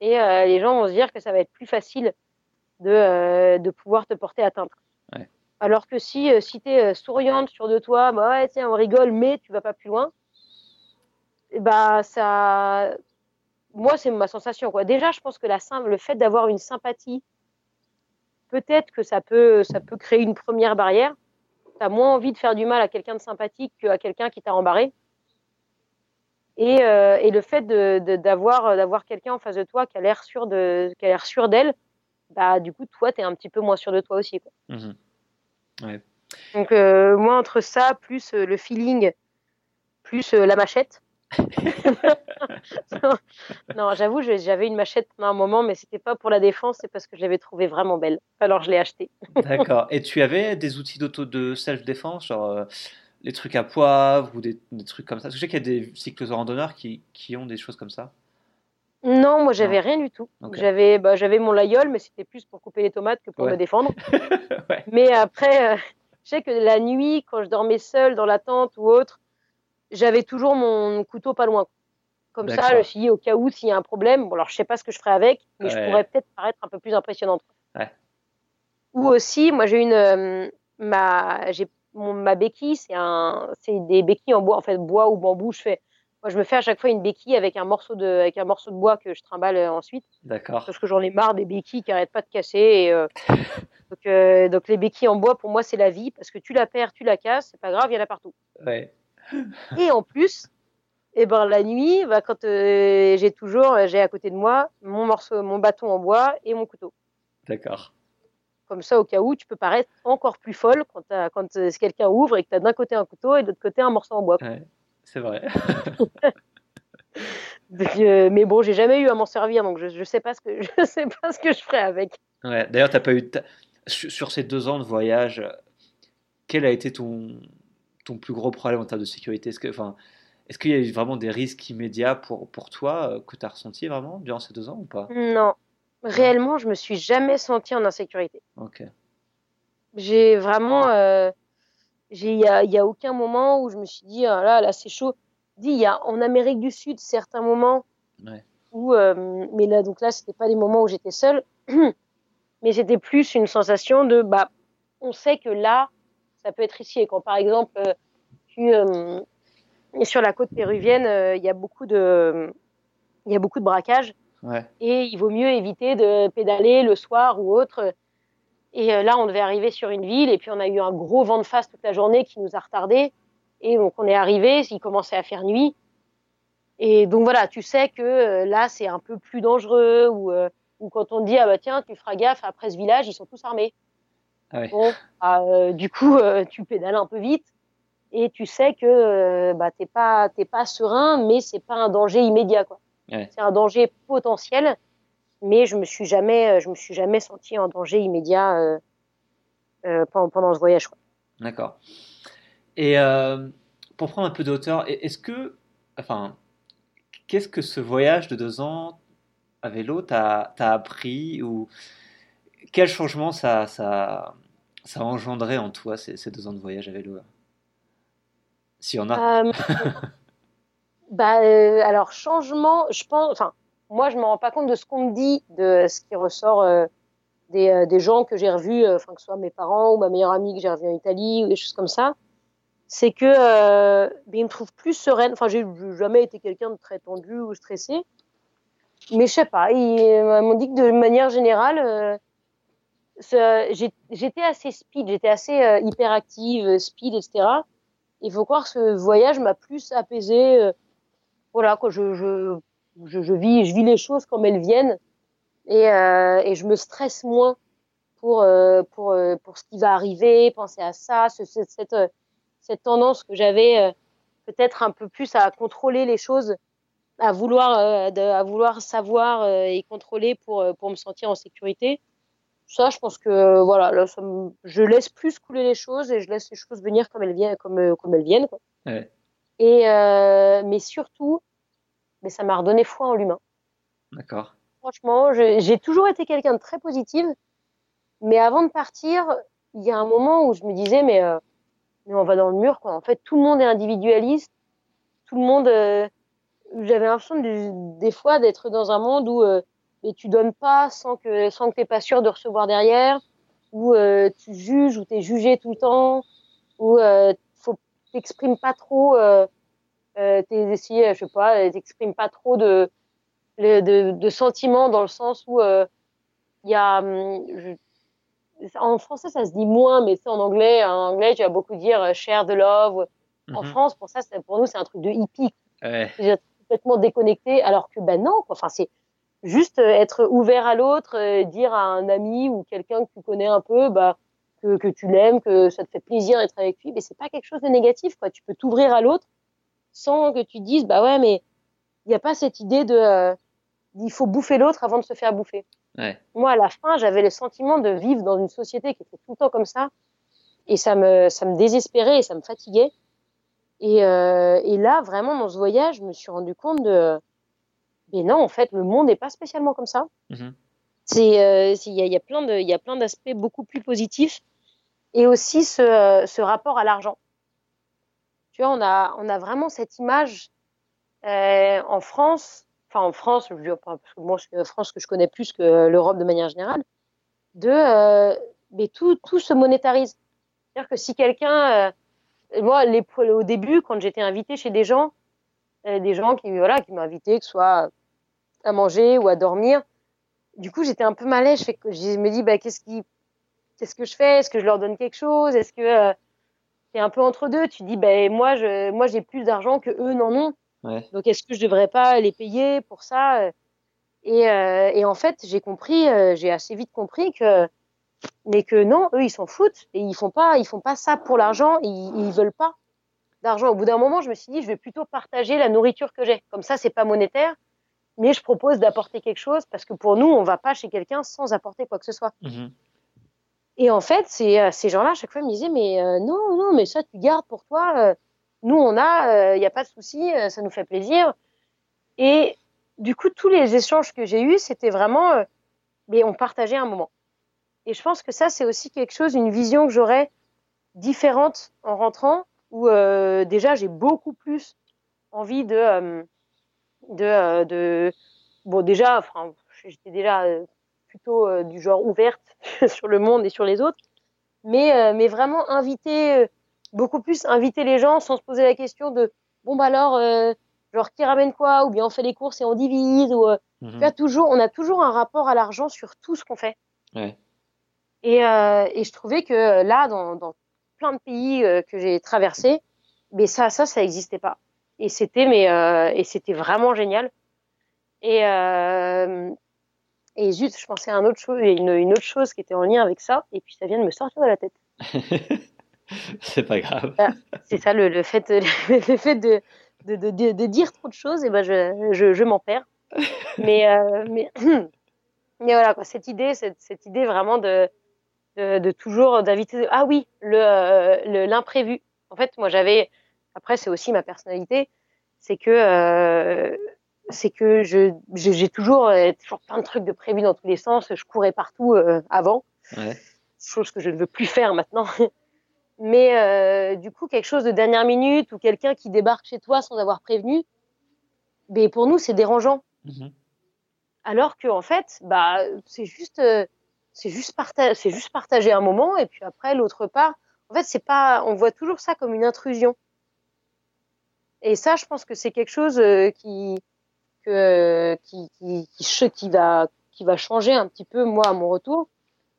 et euh, les gens vont se dire que ça va être plus facile de, euh, de pouvoir te porter atteinte. Ouais. Alors que si, si tu es souriante, sûre de toi, bah ouais, tiens, on rigole, mais tu vas pas plus loin, bah ça, moi c'est ma sensation quoi. Déjà, je pense que la le fait d'avoir une sympathie, peut-être que ça peut, ça peut créer une première barrière. Tu as moins envie de faire du mal à quelqu'un de sympathique qu'à quelqu'un qui t'a embarré. Et, euh, et, le fait d'avoir de, d'avoir quelqu'un en face de toi qui a l'air sûr de qui a l'air sûr d'elle, bah du coup toi tu es un petit peu moins sûr de toi aussi quoi. Mmh ouais. Donc euh, moi entre ça plus euh, le feeling plus euh, la machette. non, j'avoue, j'avais une machette pendant un moment, mais c'était pas pour la défense, c'est parce que je l'avais trouvée vraiment belle. Alors je l'ai achetée. D'accord. Et tu avais des outils d'auto de self-défense, genre les trucs à poivre ou des, trucs comme ça Parce que je sais qu'il y a des cycles randonneurs qui, qui ont des choses comme ça. Non, moi j'avais rien du tout. J'avais bah, j'avais mon layol, mais c'était plus pour couper les tomates que pour me défendre. Mais après, euh, je sais que la nuit, quand je dormais seule dans la tente ou autre, j'avais toujours mon couteau pas loin. Comme ça, je me suis dit, au cas où, s'il y a un problème, bon, alors je sais pas ce que je ferai avec, mais je pourrais peut-être paraître un peu plus impressionnante. Ou aussi, moi j'ai une. Euh, ma, j'ai ma béquille, c'est un, c'est des béquilles en bois, en fait, bois ou bambou. Je fais, moi, je me fais à chaque fois une béquille avec un morceau de, avec un morceau de bois que je trimballe euh, ensuite. D'accord. Parce que j'en ai marre des béquilles qui arrêtent pas de casser. Et, euh, donc, euh, donc, les béquilles en bois, pour moi, c'est la vie parce que tu la perds, tu la casses, c'est pas grave, il y en a partout. Ouais. et en plus, et eh ben la nuit, bah, quand j'ai toujours, j'ai à côté de moi mon morceau, mon bâton en bois et mon couteau. D'accord. Comme ça, au cas où, tu peux paraître encore plus folle quand, quand quelqu'un ouvre et que tu as d'un côté un couteau et de l'autre côté un morceau en bois. Ouais, c'est vrai. Euh, mais bon, j'ai jamais eu à m'en servir, donc je, je sais pas ce que je sais pas ce que je ferais avec. Ouais. D'ailleurs, t'as pas eu sur ces deux ans de voyage, quel a été ton ton plus gros problème en termes de sécurité? Est-ce que, enfin, est-ce qu'il y a eu vraiment des risques immédiats pour pour toi euh, que tu as ressenti vraiment durant ces deux ans ou pas? Non, réellement, je me suis jamais sentie en insécurité. Ok. J'ai vraiment, euh, il y a, y a, aucun moment où je me suis dit, ah là, là, c'est chaud. Dit, il y a en Amérique du Sud certains moments ouais. où, euh, mais là, donc là, c'était pas des moments où j'étais seule, mais c'était plus une sensation de, bah, on sait que là, ça peut être ici. Et quand, par exemple, euh, tu sur la côte péruvienne, il y a beaucoup de, il y a beaucoup de braquages. Et il vaut mieux éviter de pédaler le soir ou autre. Et euh, là, on devait arriver sur une ville et puis on a eu un gros vent de face toute la journée qui nous a retardés. Et donc on est arrivé, il commençait à faire nuit. Et donc voilà, tu sais que euh, là, c'est un peu plus dangereux ou, euh, ou quand on te dit, ah bah tiens, tu feras gaffe, après ce village, ils sont tous armés. Ah oui. Bon, bah, du coup, tu pédales un peu vite et tu sais que bah, t'es pas, t'es pas serein, mais c'est pas un danger immédiat, quoi. C'est un danger potentiel, mais je me suis jamais, euh, je me suis jamais senti en danger immédiat euh, euh, pendant, pendant, ce voyage. D'accord. Et euh, pour prendre un peu de hauteur, est-ce que, enfin, qu'est-ce que ce voyage de deux ans à vélo t'a appris ou quel changement ça, ça, ça a engendré en toi ces, ces deux ans de voyage à vélo S'il y en a. Euh, Bah, euh, alors, changement, je pense, enfin, moi, je me rends pas compte de ce qu'on me dit, de ce qui ressort euh, des, euh, des, gens que j'ai revus, enfin, que ce soit mes parents ou ma meilleure amie que j'ai revue en Italie ou des choses comme ça. C'est que, ben, ils me trouvent plus sereine. Enfin, j'ai jamais été quelqu'un de très tendu ou stressé. Mais je sais pas, ils m'ont dit que de manière générale, j'étais assez speed, j'étais assez hyperactive, speed, etc. Il faut croire que ce voyage m'a plus apaisé voilà, quoi, je, je, je, vis, je vis les choses comme elles viennent et, euh, et je me stresse moins pour, euh, pour, euh, pour ce qui va arriver, penser à ça, ce, cette, cette tendance que j'avais peut-être un peu plus à contrôler les choses, à vouloir, de, à vouloir savoir et contrôler pour, pour me sentir en sécurité. Ça, je pense que voilà, là, ça me, je laisse plus couler les choses et je laisse les choses venir comme elles viennent, comme, comme elles viennent. Quoi. Ouais. Et mais surtout, mais ça m'a redonné foi en l'humain. D'accord. Franchement, j'ai toujours été quelqu'un de très positive, mais avant de partir, il y a un moment où je me disais mais euh, mais on va dans le mur quoi. En fait, tout le monde est individualiste, tout le monde. Euh, J'avais l'impression des fois d'être dans un monde où euh, et tu donnes pas sans que sans que t'es pas sûr de recevoir derrière, où euh, tu juges, où t'es jugé tout le temps, où euh, t'exprimes pas trop euh, euh, essayé, je sais pas, t'exprimes pas trop de, de, de, sentiments dans le sens où il y a, hum, en français ça se dit moins, mais c'est en anglais, en anglais tu vas beaucoup dire share the love. En mhm. France, pour ça, pour nous, c'est un truc de hippie. Ouais. complètement déconnecté, alors que ben non, quoi. Enfin, c'est juste être ouvert à l'autre, dire à un ami ou quelqu'un que tu connais un peu, bah que, que tu l'aimes, que ça te fait plaisir d'être avec lui, mais c'est pas quelque chose de négatif, quoi. Tu peux t'ouvrir à l'autre sans que tu dises, bah ouais, mais il n'y a pas cette idée de, euh, il faut bouffer l'autre avant de se faire bouffer. Ouais. Moi, à la fin, j'avais le sentiment de vivre dans une société qui était tout le temps comme ça, et ça me, ça me désespérait et ça me fatiguait. Et, euh, et là, vraiment, dans ce voyage, je me suis rendu compte de, mais non, en fait, le monde n'est pas spécialement comme ça. Mm-hmm. C'est, euh, il y, a, y a plein de, il y a plein d'aspects beaucoup plus positifs et aussi ce, ce rapport à l'argent. On a, vraiment cette image euh, en France, enfin en France, je, parce que moi, France que je connais plus que l'Europe de manière générale, de, euh, mais tout, se monétarise. C'est-à-dire que si quelqu'un, euh, moi, au début, quand j'étais invitée chez des gens, des gens qui, voilà, qui m'invitaient, que ce soit à manger ou à dormir, du coup, j'étais un peu mal à l'aise. Je me dis, bah, qu'est-ce qu'est-ce que je fais? Est-ce que je leur donne quelque chose? Est-ce que euh, c'est un peu entre deux Tu dis, ben moi, je, moi, j'ai plus d'argent que eux n'en ont. Donc, est-ce que je devrais pas les payer pour ça et, euh, et en fait, j'ai compris, euh, j'ai assez vite compris que, mais que non, eux, ils s'en foutent et ils font pas, ils font pas ça pour l'argent. Ils, ils veulent pas d'argent. Au bout d'un moment, je me suis dit, je vais plutôt partager la nourriture que j'ai. Comme ça, c'est pas monétaire, mais je propose d'apporter quelque chose parce que pour nous, on va pas chez quelqu'un sans apporter quoi que ce soit. Mmh et en fait, ces, euh, ces gens-là, à chaque fois, me disaient, mais euh, non, non, mais ça, tu gardes pour toi. Euh, nous, on a, il n'y a pas de souci, ça nous fait plaisir. Et du coup, tous les échanges que j'ai eus, c'était vraiment, mais on partageait un moment. Et je pense que ça, c'est aussi quelque chose, une vision que j'aurais différente en rentrant, où déjà, j'ai beaucoup plus envie de, de, de, bon, déjà, enfin, j'étais déjà plutôt euh, du genre ouverte sur le monde et sur les autres, mais, euh, mais vraiment inviter, euh, beaucoup plus inviter les gens sans se poser la question de bon bah alors, genre qui ramène quoi, ou bien on fait les courses et on divise, ou mhm. toujours, on a toujours un rapport à l'argent sur tout ce qu'on fait. Ouais. Et, et, je trouvais que là, dans, dans plein de pays que j'ai traversés, mais ça, ça, ça n'existait pas. Et c'était, mais et c'était vraiment génial. Et, et zut, je pensais à un autre chose, une, une autre chose qui était en lien avec ça, et puis ça vient de me sortir de la tête. c'est pas grave. c'est ça, le, le, fait, le fait de, de, de, de, dire trop de choses, et ben je, je, je m'en perds. mais, euh, mais, mais voilà, quoi, cette idée, cette, cette idée vraiment de, de, de toujours d'inviter. Ah oui, le l'imprévu. En fait, moi j'avais. Après, c'est aussi ma personnalité, c'est que euh, c'est que je j'ai toujours euh, toujours plein de trucs de prévus dans tous les sens. Je courais partout euh, avant, ouais. chose que je ne veux plus faire maintenant. Mais euh, du coup, quelque chose de dernière minute ou quelqu'un qui débarque chez toi sans avoir prévenu, mais pour nous c'est dérangeant. Mm-hmm. Alors que en fait, bah c'est juste euh, c'est juste partager c'est juste partager un moment et puis après l'autre part. En fait, c'est pas on voit toujours ça comme une intrusion. Et ça, je pense que c'est quelque chose qui qui, qui, qui, qui, va, qui va changer un petit peu, moi, à mon retour,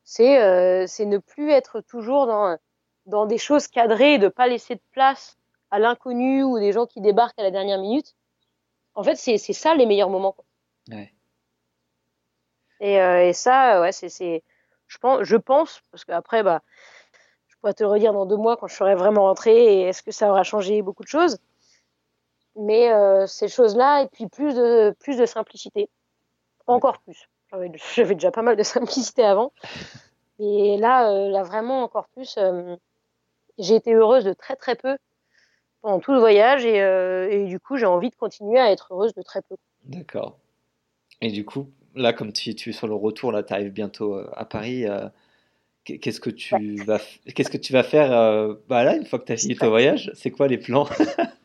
c'est euh, ne plus être toujours dans, dans des choses cadrées, de pas laisser de place à l'inconnu ou des gens qui débarquent à la dernière minute. En fait, c'est ça les meilleurs moments. Quoi. Ouais. Et, euh, et, ça, ouais, c'est, je pense, je pense, parce qu'après, bah, je pourrais te le redire dans deux mois quand je serai vraiment rentré et est-ce que ça aura changé beaucoup de choses mais euh, ces choses-là, et puis plus de, plus de simplicité. Encore plus. J'avais déjà pas mal de simplicité avant. Et là, euh, là vraiment encore plus. Euh, j'ai été heureuse de très très peu pendant tout le voyage et, et du coup, j'ai envie de continuer à être heureuse de très peu. D'accord. Et du coup, là, comme tu, tu es sur le retour, là, tu arrives bientôt à Paris. Qu'est-ce que tu vas, qu'est-ce que tu vas faire bah là, une fois que tu as fini ton voyage C'est quoi les plans?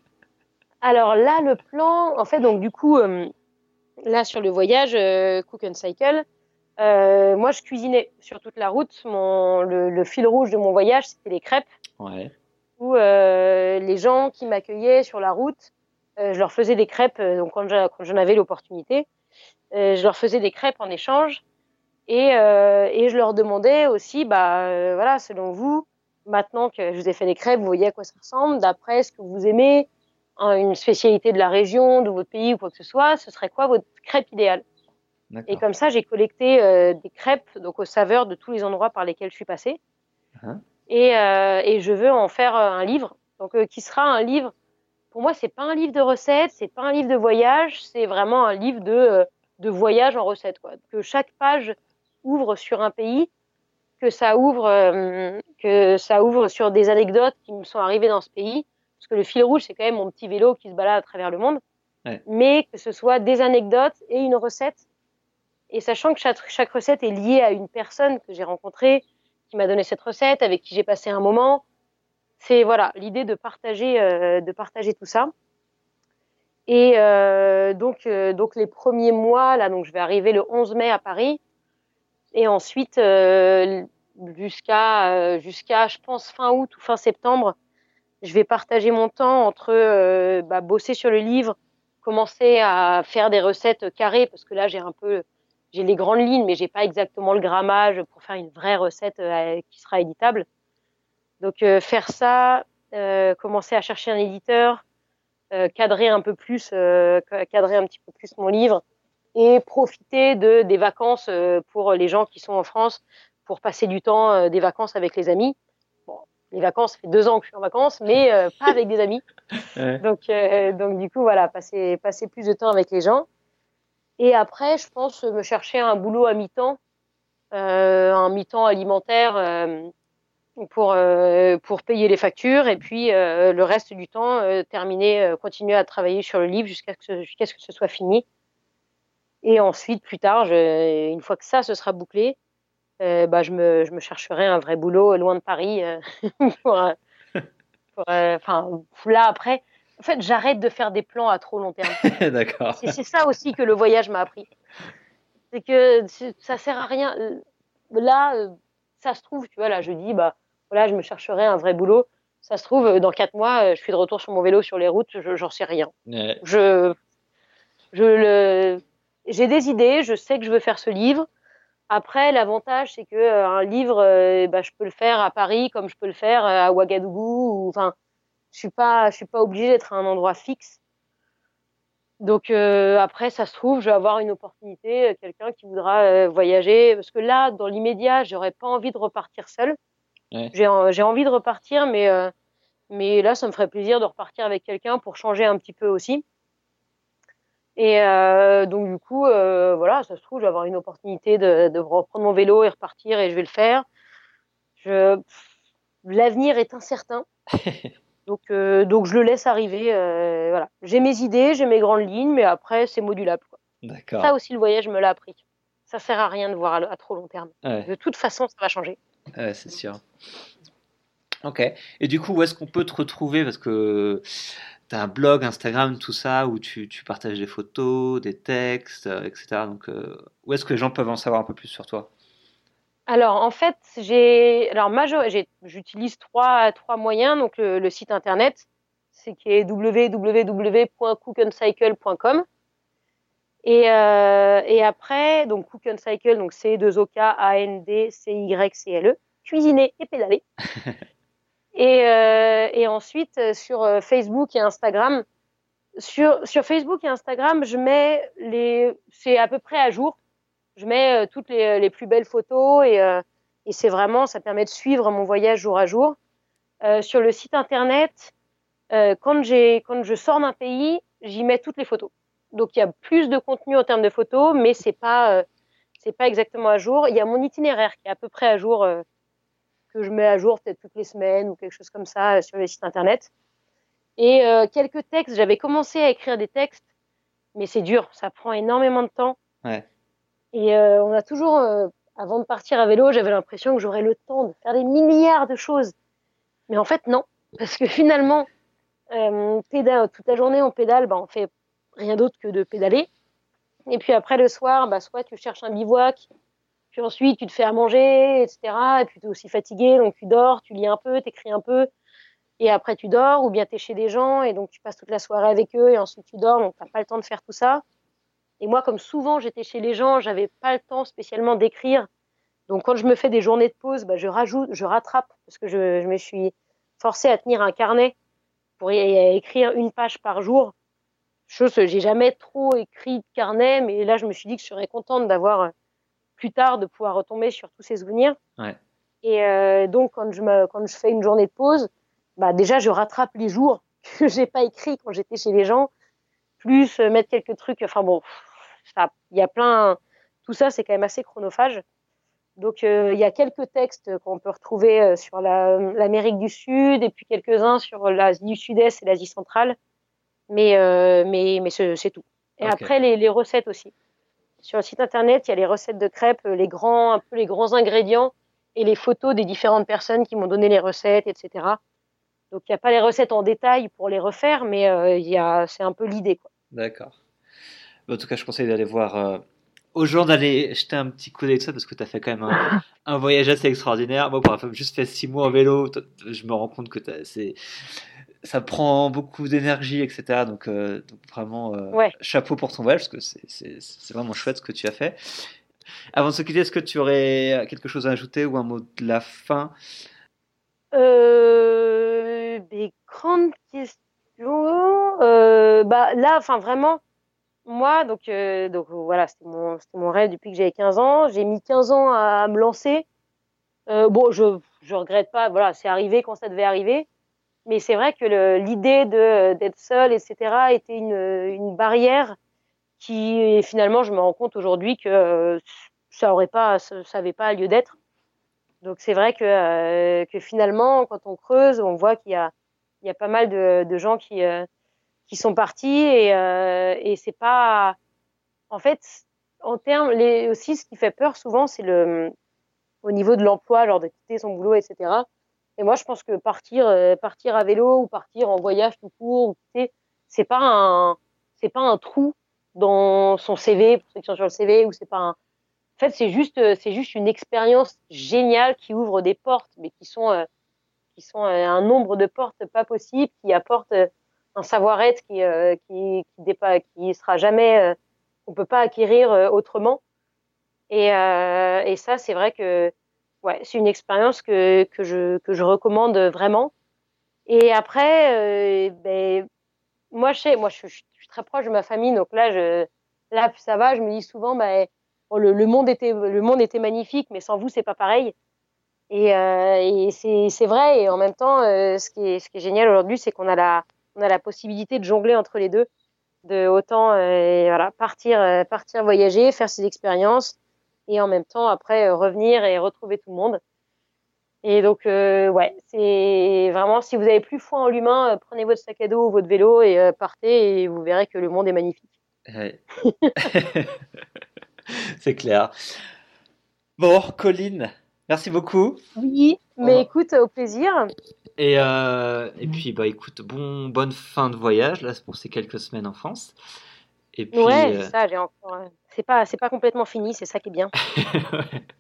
Alors là, le plan, en fait, donc du coup, euh, là sur le voyage euh, Cook and Cycle, euh, moi je cuisinais sur toute la route. Mon, le, fil rouge de mon voyage, c'était les crêpes. Ouais. Où les gens qui m'accueillaient sur la route je leur faisais des crêpes, donc quand j'en avais l'opportunité, je leur faisais des crêpes en échange. Et, et je leur demandais aussi, bah, voilà, selon vous, maintenant que je vous ai fait des crêpes, vous voyez à quoi ça ressemble, d'après ce que vous aimez, une spécialité de la région, de votre pays ou quoi que ce soit, ce serait quoi votre crêpe idéale? Et comme ça, j'ai collecté euh, des crêpes donc aux saveurs de tous les endroits par lesquels je suis passée. Uh-huh. et, euh, et, je veux en faire euh, un livre, donc qui sera un livre? Pour moi, c'est pas un livre de recettes, c'est pas un livre de voyage, c'est vraiment un livre de de voyage en recettes. Quoi. Que chaque page ouvre sur un pays, que ça ouvre que ça ouvre sur des anecdotes qui me sont arrivées dans ce pays parce que le fil rouge, c'est quand même mon petit vélo qui se balade à travers le monde, mais que ce soit des anecdotes et une recette. Et sachant que chaque, recette est liée à une personne que j'ai rencontrée, qui m'a donné cette recette, avec qui j'ai passé un moment, c'est voilà l'idée de partager, euh, de partager tout ça. Et euh, donc, euh, donc les premiers mois, là, donc je vais arriver le 11 mai à Paris, et ensuite jusqu'à jusqu'à je pense fin août ou fin septembre, je vais partager mon temps entre euh, bah, bosser sur le livre, commencer à faire des recettes carrées parce que là j'ai un peu j'ai les grandes lignes mais j'ai pas exactement le grammage pour faire une vraie recette euh, qui sera éditable. Donc euh, faire ça, commencer à chercher un éditeur, cadrer un peu plus, cadrer un petit peu plus mon livre et profiter de des vacances pour les gens qui sont en France pour passer du temps des vacances avec les amis les vacances, ça fait deux ans que je suis en vacances, mais euh, pas avec des amis. Donc, euh, donc du coup, voilà, passer, passer plus de temps avec les gens. Et après, je pense me chercher un boulot à mi-temps, euh, un mi-temps alimentaire pour pour payer les factures et puis le reste du temps terminer, continuer à travailler sur le livre jusqu'à ce, ce que ce soit fini. Et ensuite, plus tard, je, une fois que ça, ce sera bouclé, euh, bah, je, me, je me chercherai un vrai boulot loin de Paris. Euh, pour, euh, là, après, en fait, j'arrête de faire des plans à trop long terme. D'accord. C'est ça aussi que le voyage m'a appris. C'est que ça sert à rien. Là, ça se trouve, tu vois, là, je dis, bah, voilà, je me chercherai un vrai boulot. Ça se trouve, dans quatre mois, je suis de retour sur mon vélo sur les routes, j'en sais rien. Je, je le, j'ai des idées, je sais que je veux faire ce livre. Après, l'avantage, c'est que euh, un livre, euh, bah, je peux le faire à Paris comme je peux le faire euh, à Ouagadougou. Enfin, je suis pas, je suis pas obligée d'être à un endroit fixe. Donc après, ça se trouve, je vais avoir une opportunité, quelqu'un qui voudra voyager, parce que là, dans l'immédiat, j'aurais pas envie de repartir seule. J'ai envie de repartir, mais mais là, ça me ferait plaisir de repartir avec quelqu'un pour changer un petit peu aussi. Et euh, donc du coup, euh, voilà, ça se trouve, je vais avoir une opportunité de, de, reprendre mon vélo et repartir, et je vais le faire. Je... L'avenir est incertain, donc euh, donc je le laisse arriver. Voilà, j'ai mes idées, j'ai mes grandes lignes, mais après c'est modulable. D'accord. Ça aussi, le voyage me l'a appris. Ça sert à rien de voir à, trop long terme. De toute façon, ça va changer. Ouais, c'est sûr. Ok. Et du coup, où est-ce qu'on peut te retrouver? Parce que tu as un blog, Instagram, tout ça, où tu, tu partages des photos, des textes, euh, etc. Donc, euh, où est-ce que les gens peuvent en savoir un peu plus sur toi? Alors en fait, j'ai alors j'utilise trois trois moyens. Donc le, site internet c'est qui est www.cookandcycle.com et euh, et après donc Cook Cycle donc c'est 2 O K A N D C Y C L E cuisiner et pédaler Et, euh, et ensuite, euh, sur euh, Facebook et Instagram, sur, sur Facebook et Instagram, je mets les, c'est à peu près à jour. Je mets toutes les, les plus belles photos et, et c'est vraiment, ça permet de suivre mon voyage jour à jour. Euh, sur le site internet, euh, quand quand je sors d'un pays, j'y mets toutes les photos. Donc il y a plus de contenu en termes de photos, mais c'est pas, c'est pas exactement à jour. Il y a mon itinéraire qui est à peu près à jour que je mets à jour peut-être toutes les semaines ou quelque chose comme ça euh, sur les sites internet. Et euh, quelques textes, j'avais commencé à écrire des textes, mais c'est dur, ça prend énormément de temps. Ouais. Et euh, on a toujours, avant de partir à vélo, j'avais l'impression que j'aurais le temps de faire des milliards de choses. Mais en fait, non. Parce que finalement, pédale, toute la journée, on pédale, bah, on fait rien d'autre que de pédaler. Et puis après, le soir, bah, soit tu cherches un bivouac, puis ensuite, tu te fais à manger, etc. Et puis tu es aussi fatigué, donc tu dors, tu lis un peu, tu écris un peu. et après tu dors, ou bien tu es chez des gens et donc tu passes toute la soirée avec eux et ensuite tu dors, donc tu pas le temps de faire tout ça. Et moi, comme souvent j'étais chez les gens, j'avais pas le temps spécialement d'écrire. Donc quand je me fais des journées de pause, bah, je rajoute, je rattrape parce que je, je me suis forcée à tenir un carnet pour y écrire une page par jour. Chose, j'ai jamais trop écrit de carnet, mais là je me suis dit que je serais contente d'avoir plus tard de pouvoir retomber sur tous ces souvenirs. Ouais. Et euh, donc quand je me, quand je fais une journée de pause, bah déjà je rattrape les jours que j'ai pas écrit quand j'étais chez les gens, plus euh, mettre quelques trucs. Enfin bon, il y a plein. Tout ça c'est quand même assez chronophage. Donc euh, il y a quelques textes qu'on peut retrouver sur l'Amérique du Sud et puis quelques-uns sur l'Asie du Sud-Est et l'Asie centrale, mais euh, mais mais c'est tout. Et après les, les recettes aussi. Sur le site internet, il y a les recettes de crêpes, les grands un peu les grands ingrédients et les photos des différentes personnes qui m'ont donné les recettes, etc. Donc il n'y a pas les recettes en détail pour les refaire, mais euh, il y a c'est un peu l'idée. D'accord. En tout cas, je conseille d'aller voir. Euh, aux gens d'aller jeter un petit coup d'œil ça parce que tu as fait quand même un, un voyage assez extraordinaire. Moi, pour avoir juste fait six mois en vélo, je me rends compte que t'as- c'est ça prend beaucoup d'énergie, etc. Donc, euh, donc vraiment, euh, Ouais. chapeau pour ton voyage parce que c'est- vraiment chouette ce que tu as fait. Avant de se quitter, est-ce que tu aurais quelque chose à ajouter ou un mot de la fin? Euh, des grandes questions. Bah là, enfin vraiment, moi, donc donc voilà, c'était mon rêve depuis que j'avais 15 ans. J'ai mis 15 ans à, me lancer. Bon, je je regrette pas. Voilà, c'est arrivé quand ça devait arriver. Mais c'est vrai que l'idée d'être seule, etc., était une une barrière qui finalement, je me rends compte aujourd'hui que euh, ça aurait pas ça, ça avait pas lieu d'être. Donc c'est vrai que, euh, que finalement, quand on creuse, on voit qu'il y a, y a pas mal de, de gens qui, euh, qui sont partis et, euh, et c'est pas. En fait, en termes, les, aussi, ce qui fait peur souvent, c'est le au niveau de l'emploi, genre de quitter son boulot, etc. Et moi, je pense que partir, euh, partir à vélo ou partir en voyage tout court, c'est pas un, c'est pas un trou dans son CV pour ceux qui sont sur le CV ou c'est pas un, en fait, c'est juste, euh, c'est juste une expérience géniale qui ouvre des portes, mais qui sont, euh, qui sont euh, un nombre de portes pas possible, qui apportent euh, un savoir-être qui, qui, qui, dépa- qui sera jamais, on peut pas acquérir autrement. Et, et ça, c'est vrai que, ouais, c'est une expérience que, que je, que je recommande vraiment. Et après, euh, ben, moi, je moi, je, suis très proche de ma famille, donc là, là, ça va. Je me dis souvent, ben, le, le monde était, le monde était magnifique, mais sans vous, c'est pas pareil. Et, euh, et c'est, vrai. Et en même temps, euh, ce qui est, ce qui est génial aujourd'hui, c'est qu'on a la, a la possibilité de jongler entre les deux, de autant, voilà, partir, partir voyager, faire ses expériences, et en même temps après euh, revenir et retrouver tout le monde. Et donc, euh, ouais, c'est vraiment, si vous avez plus foi en l'humain, euh, prenez votre sac à dos ou votre vélo et euh, partez et vous verrez que le monde est magnifique. Ouais. C'est clair. Bon, Colline, merci beaucoup. Oui, mais écoute, au plaisir. Et, euh, et puis, bah, écoute, bon, bonne fin de voyage, là, pour ces quelques semaines en France. Et puis, ouais, euh, c'est ça, j'ai encore. C'est pas, c'est pas complètement fini, c'est ça qui est bien.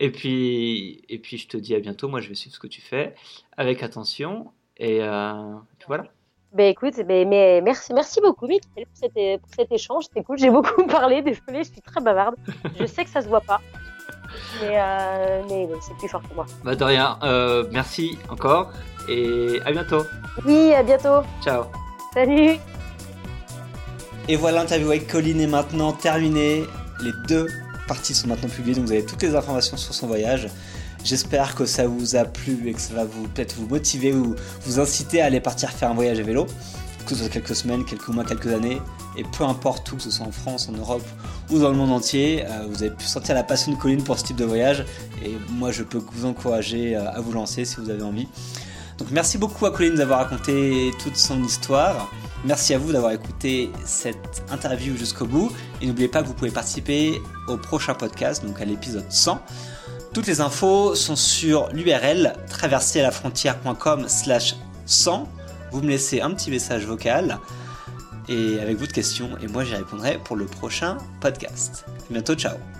Et puis, et puis, je te dis à bientôt. Moi, je vais suivre ce que tu fais avec attention. Et euh, voilà. Ben écoute, ben, mais merci, merci beaucoup, Mickaël, pour pour cet échange. C'était cool. J'ai beaucoup parlé. Désolée, je suis très bavarde. Je sais que ça se voit pas, mais, euh, mais mais c'est plus fort que moi. Bah, de rien. Euh, merci encore. Et à bientôt. Oui, à bientôt. Ciao. Salut. Et voilà, l'interview avec Colline est maintenant terminée. Les deux parties sont maintenant publiées, donc vous avez toutes les informations sur son voyage. J'espère que ça vous a plu et que ça va peut-être vous motiver ou vous inciter à aller partir faire un voyage à vélo, que ce soit quelques semaines, quelques mois, quelques années, et peu importe où, que ce soit en France, en Europe ou dans le monde entier, euh, vous avez pu sentir la passion de Colline pour ce type de voyage, et moi je peux vous encourager euh, à vous lancer si vous avez envie. Donc merci beaucoup à Colline d'avoir raconté toute son histoire. Merci à vous d'avoir écouté cette interview jusqu'au bout. Et n'oubliez pas que vous pouvez participer au prochain podcast, donc à l'épisode 100. Toutes les infos sont sur l'URL traverserlafrontière.com slash 100. Vous me laissez un petit message vocal et avec votre question et moi j'y répondrai pour le prochain podcast. À bientôt, ciao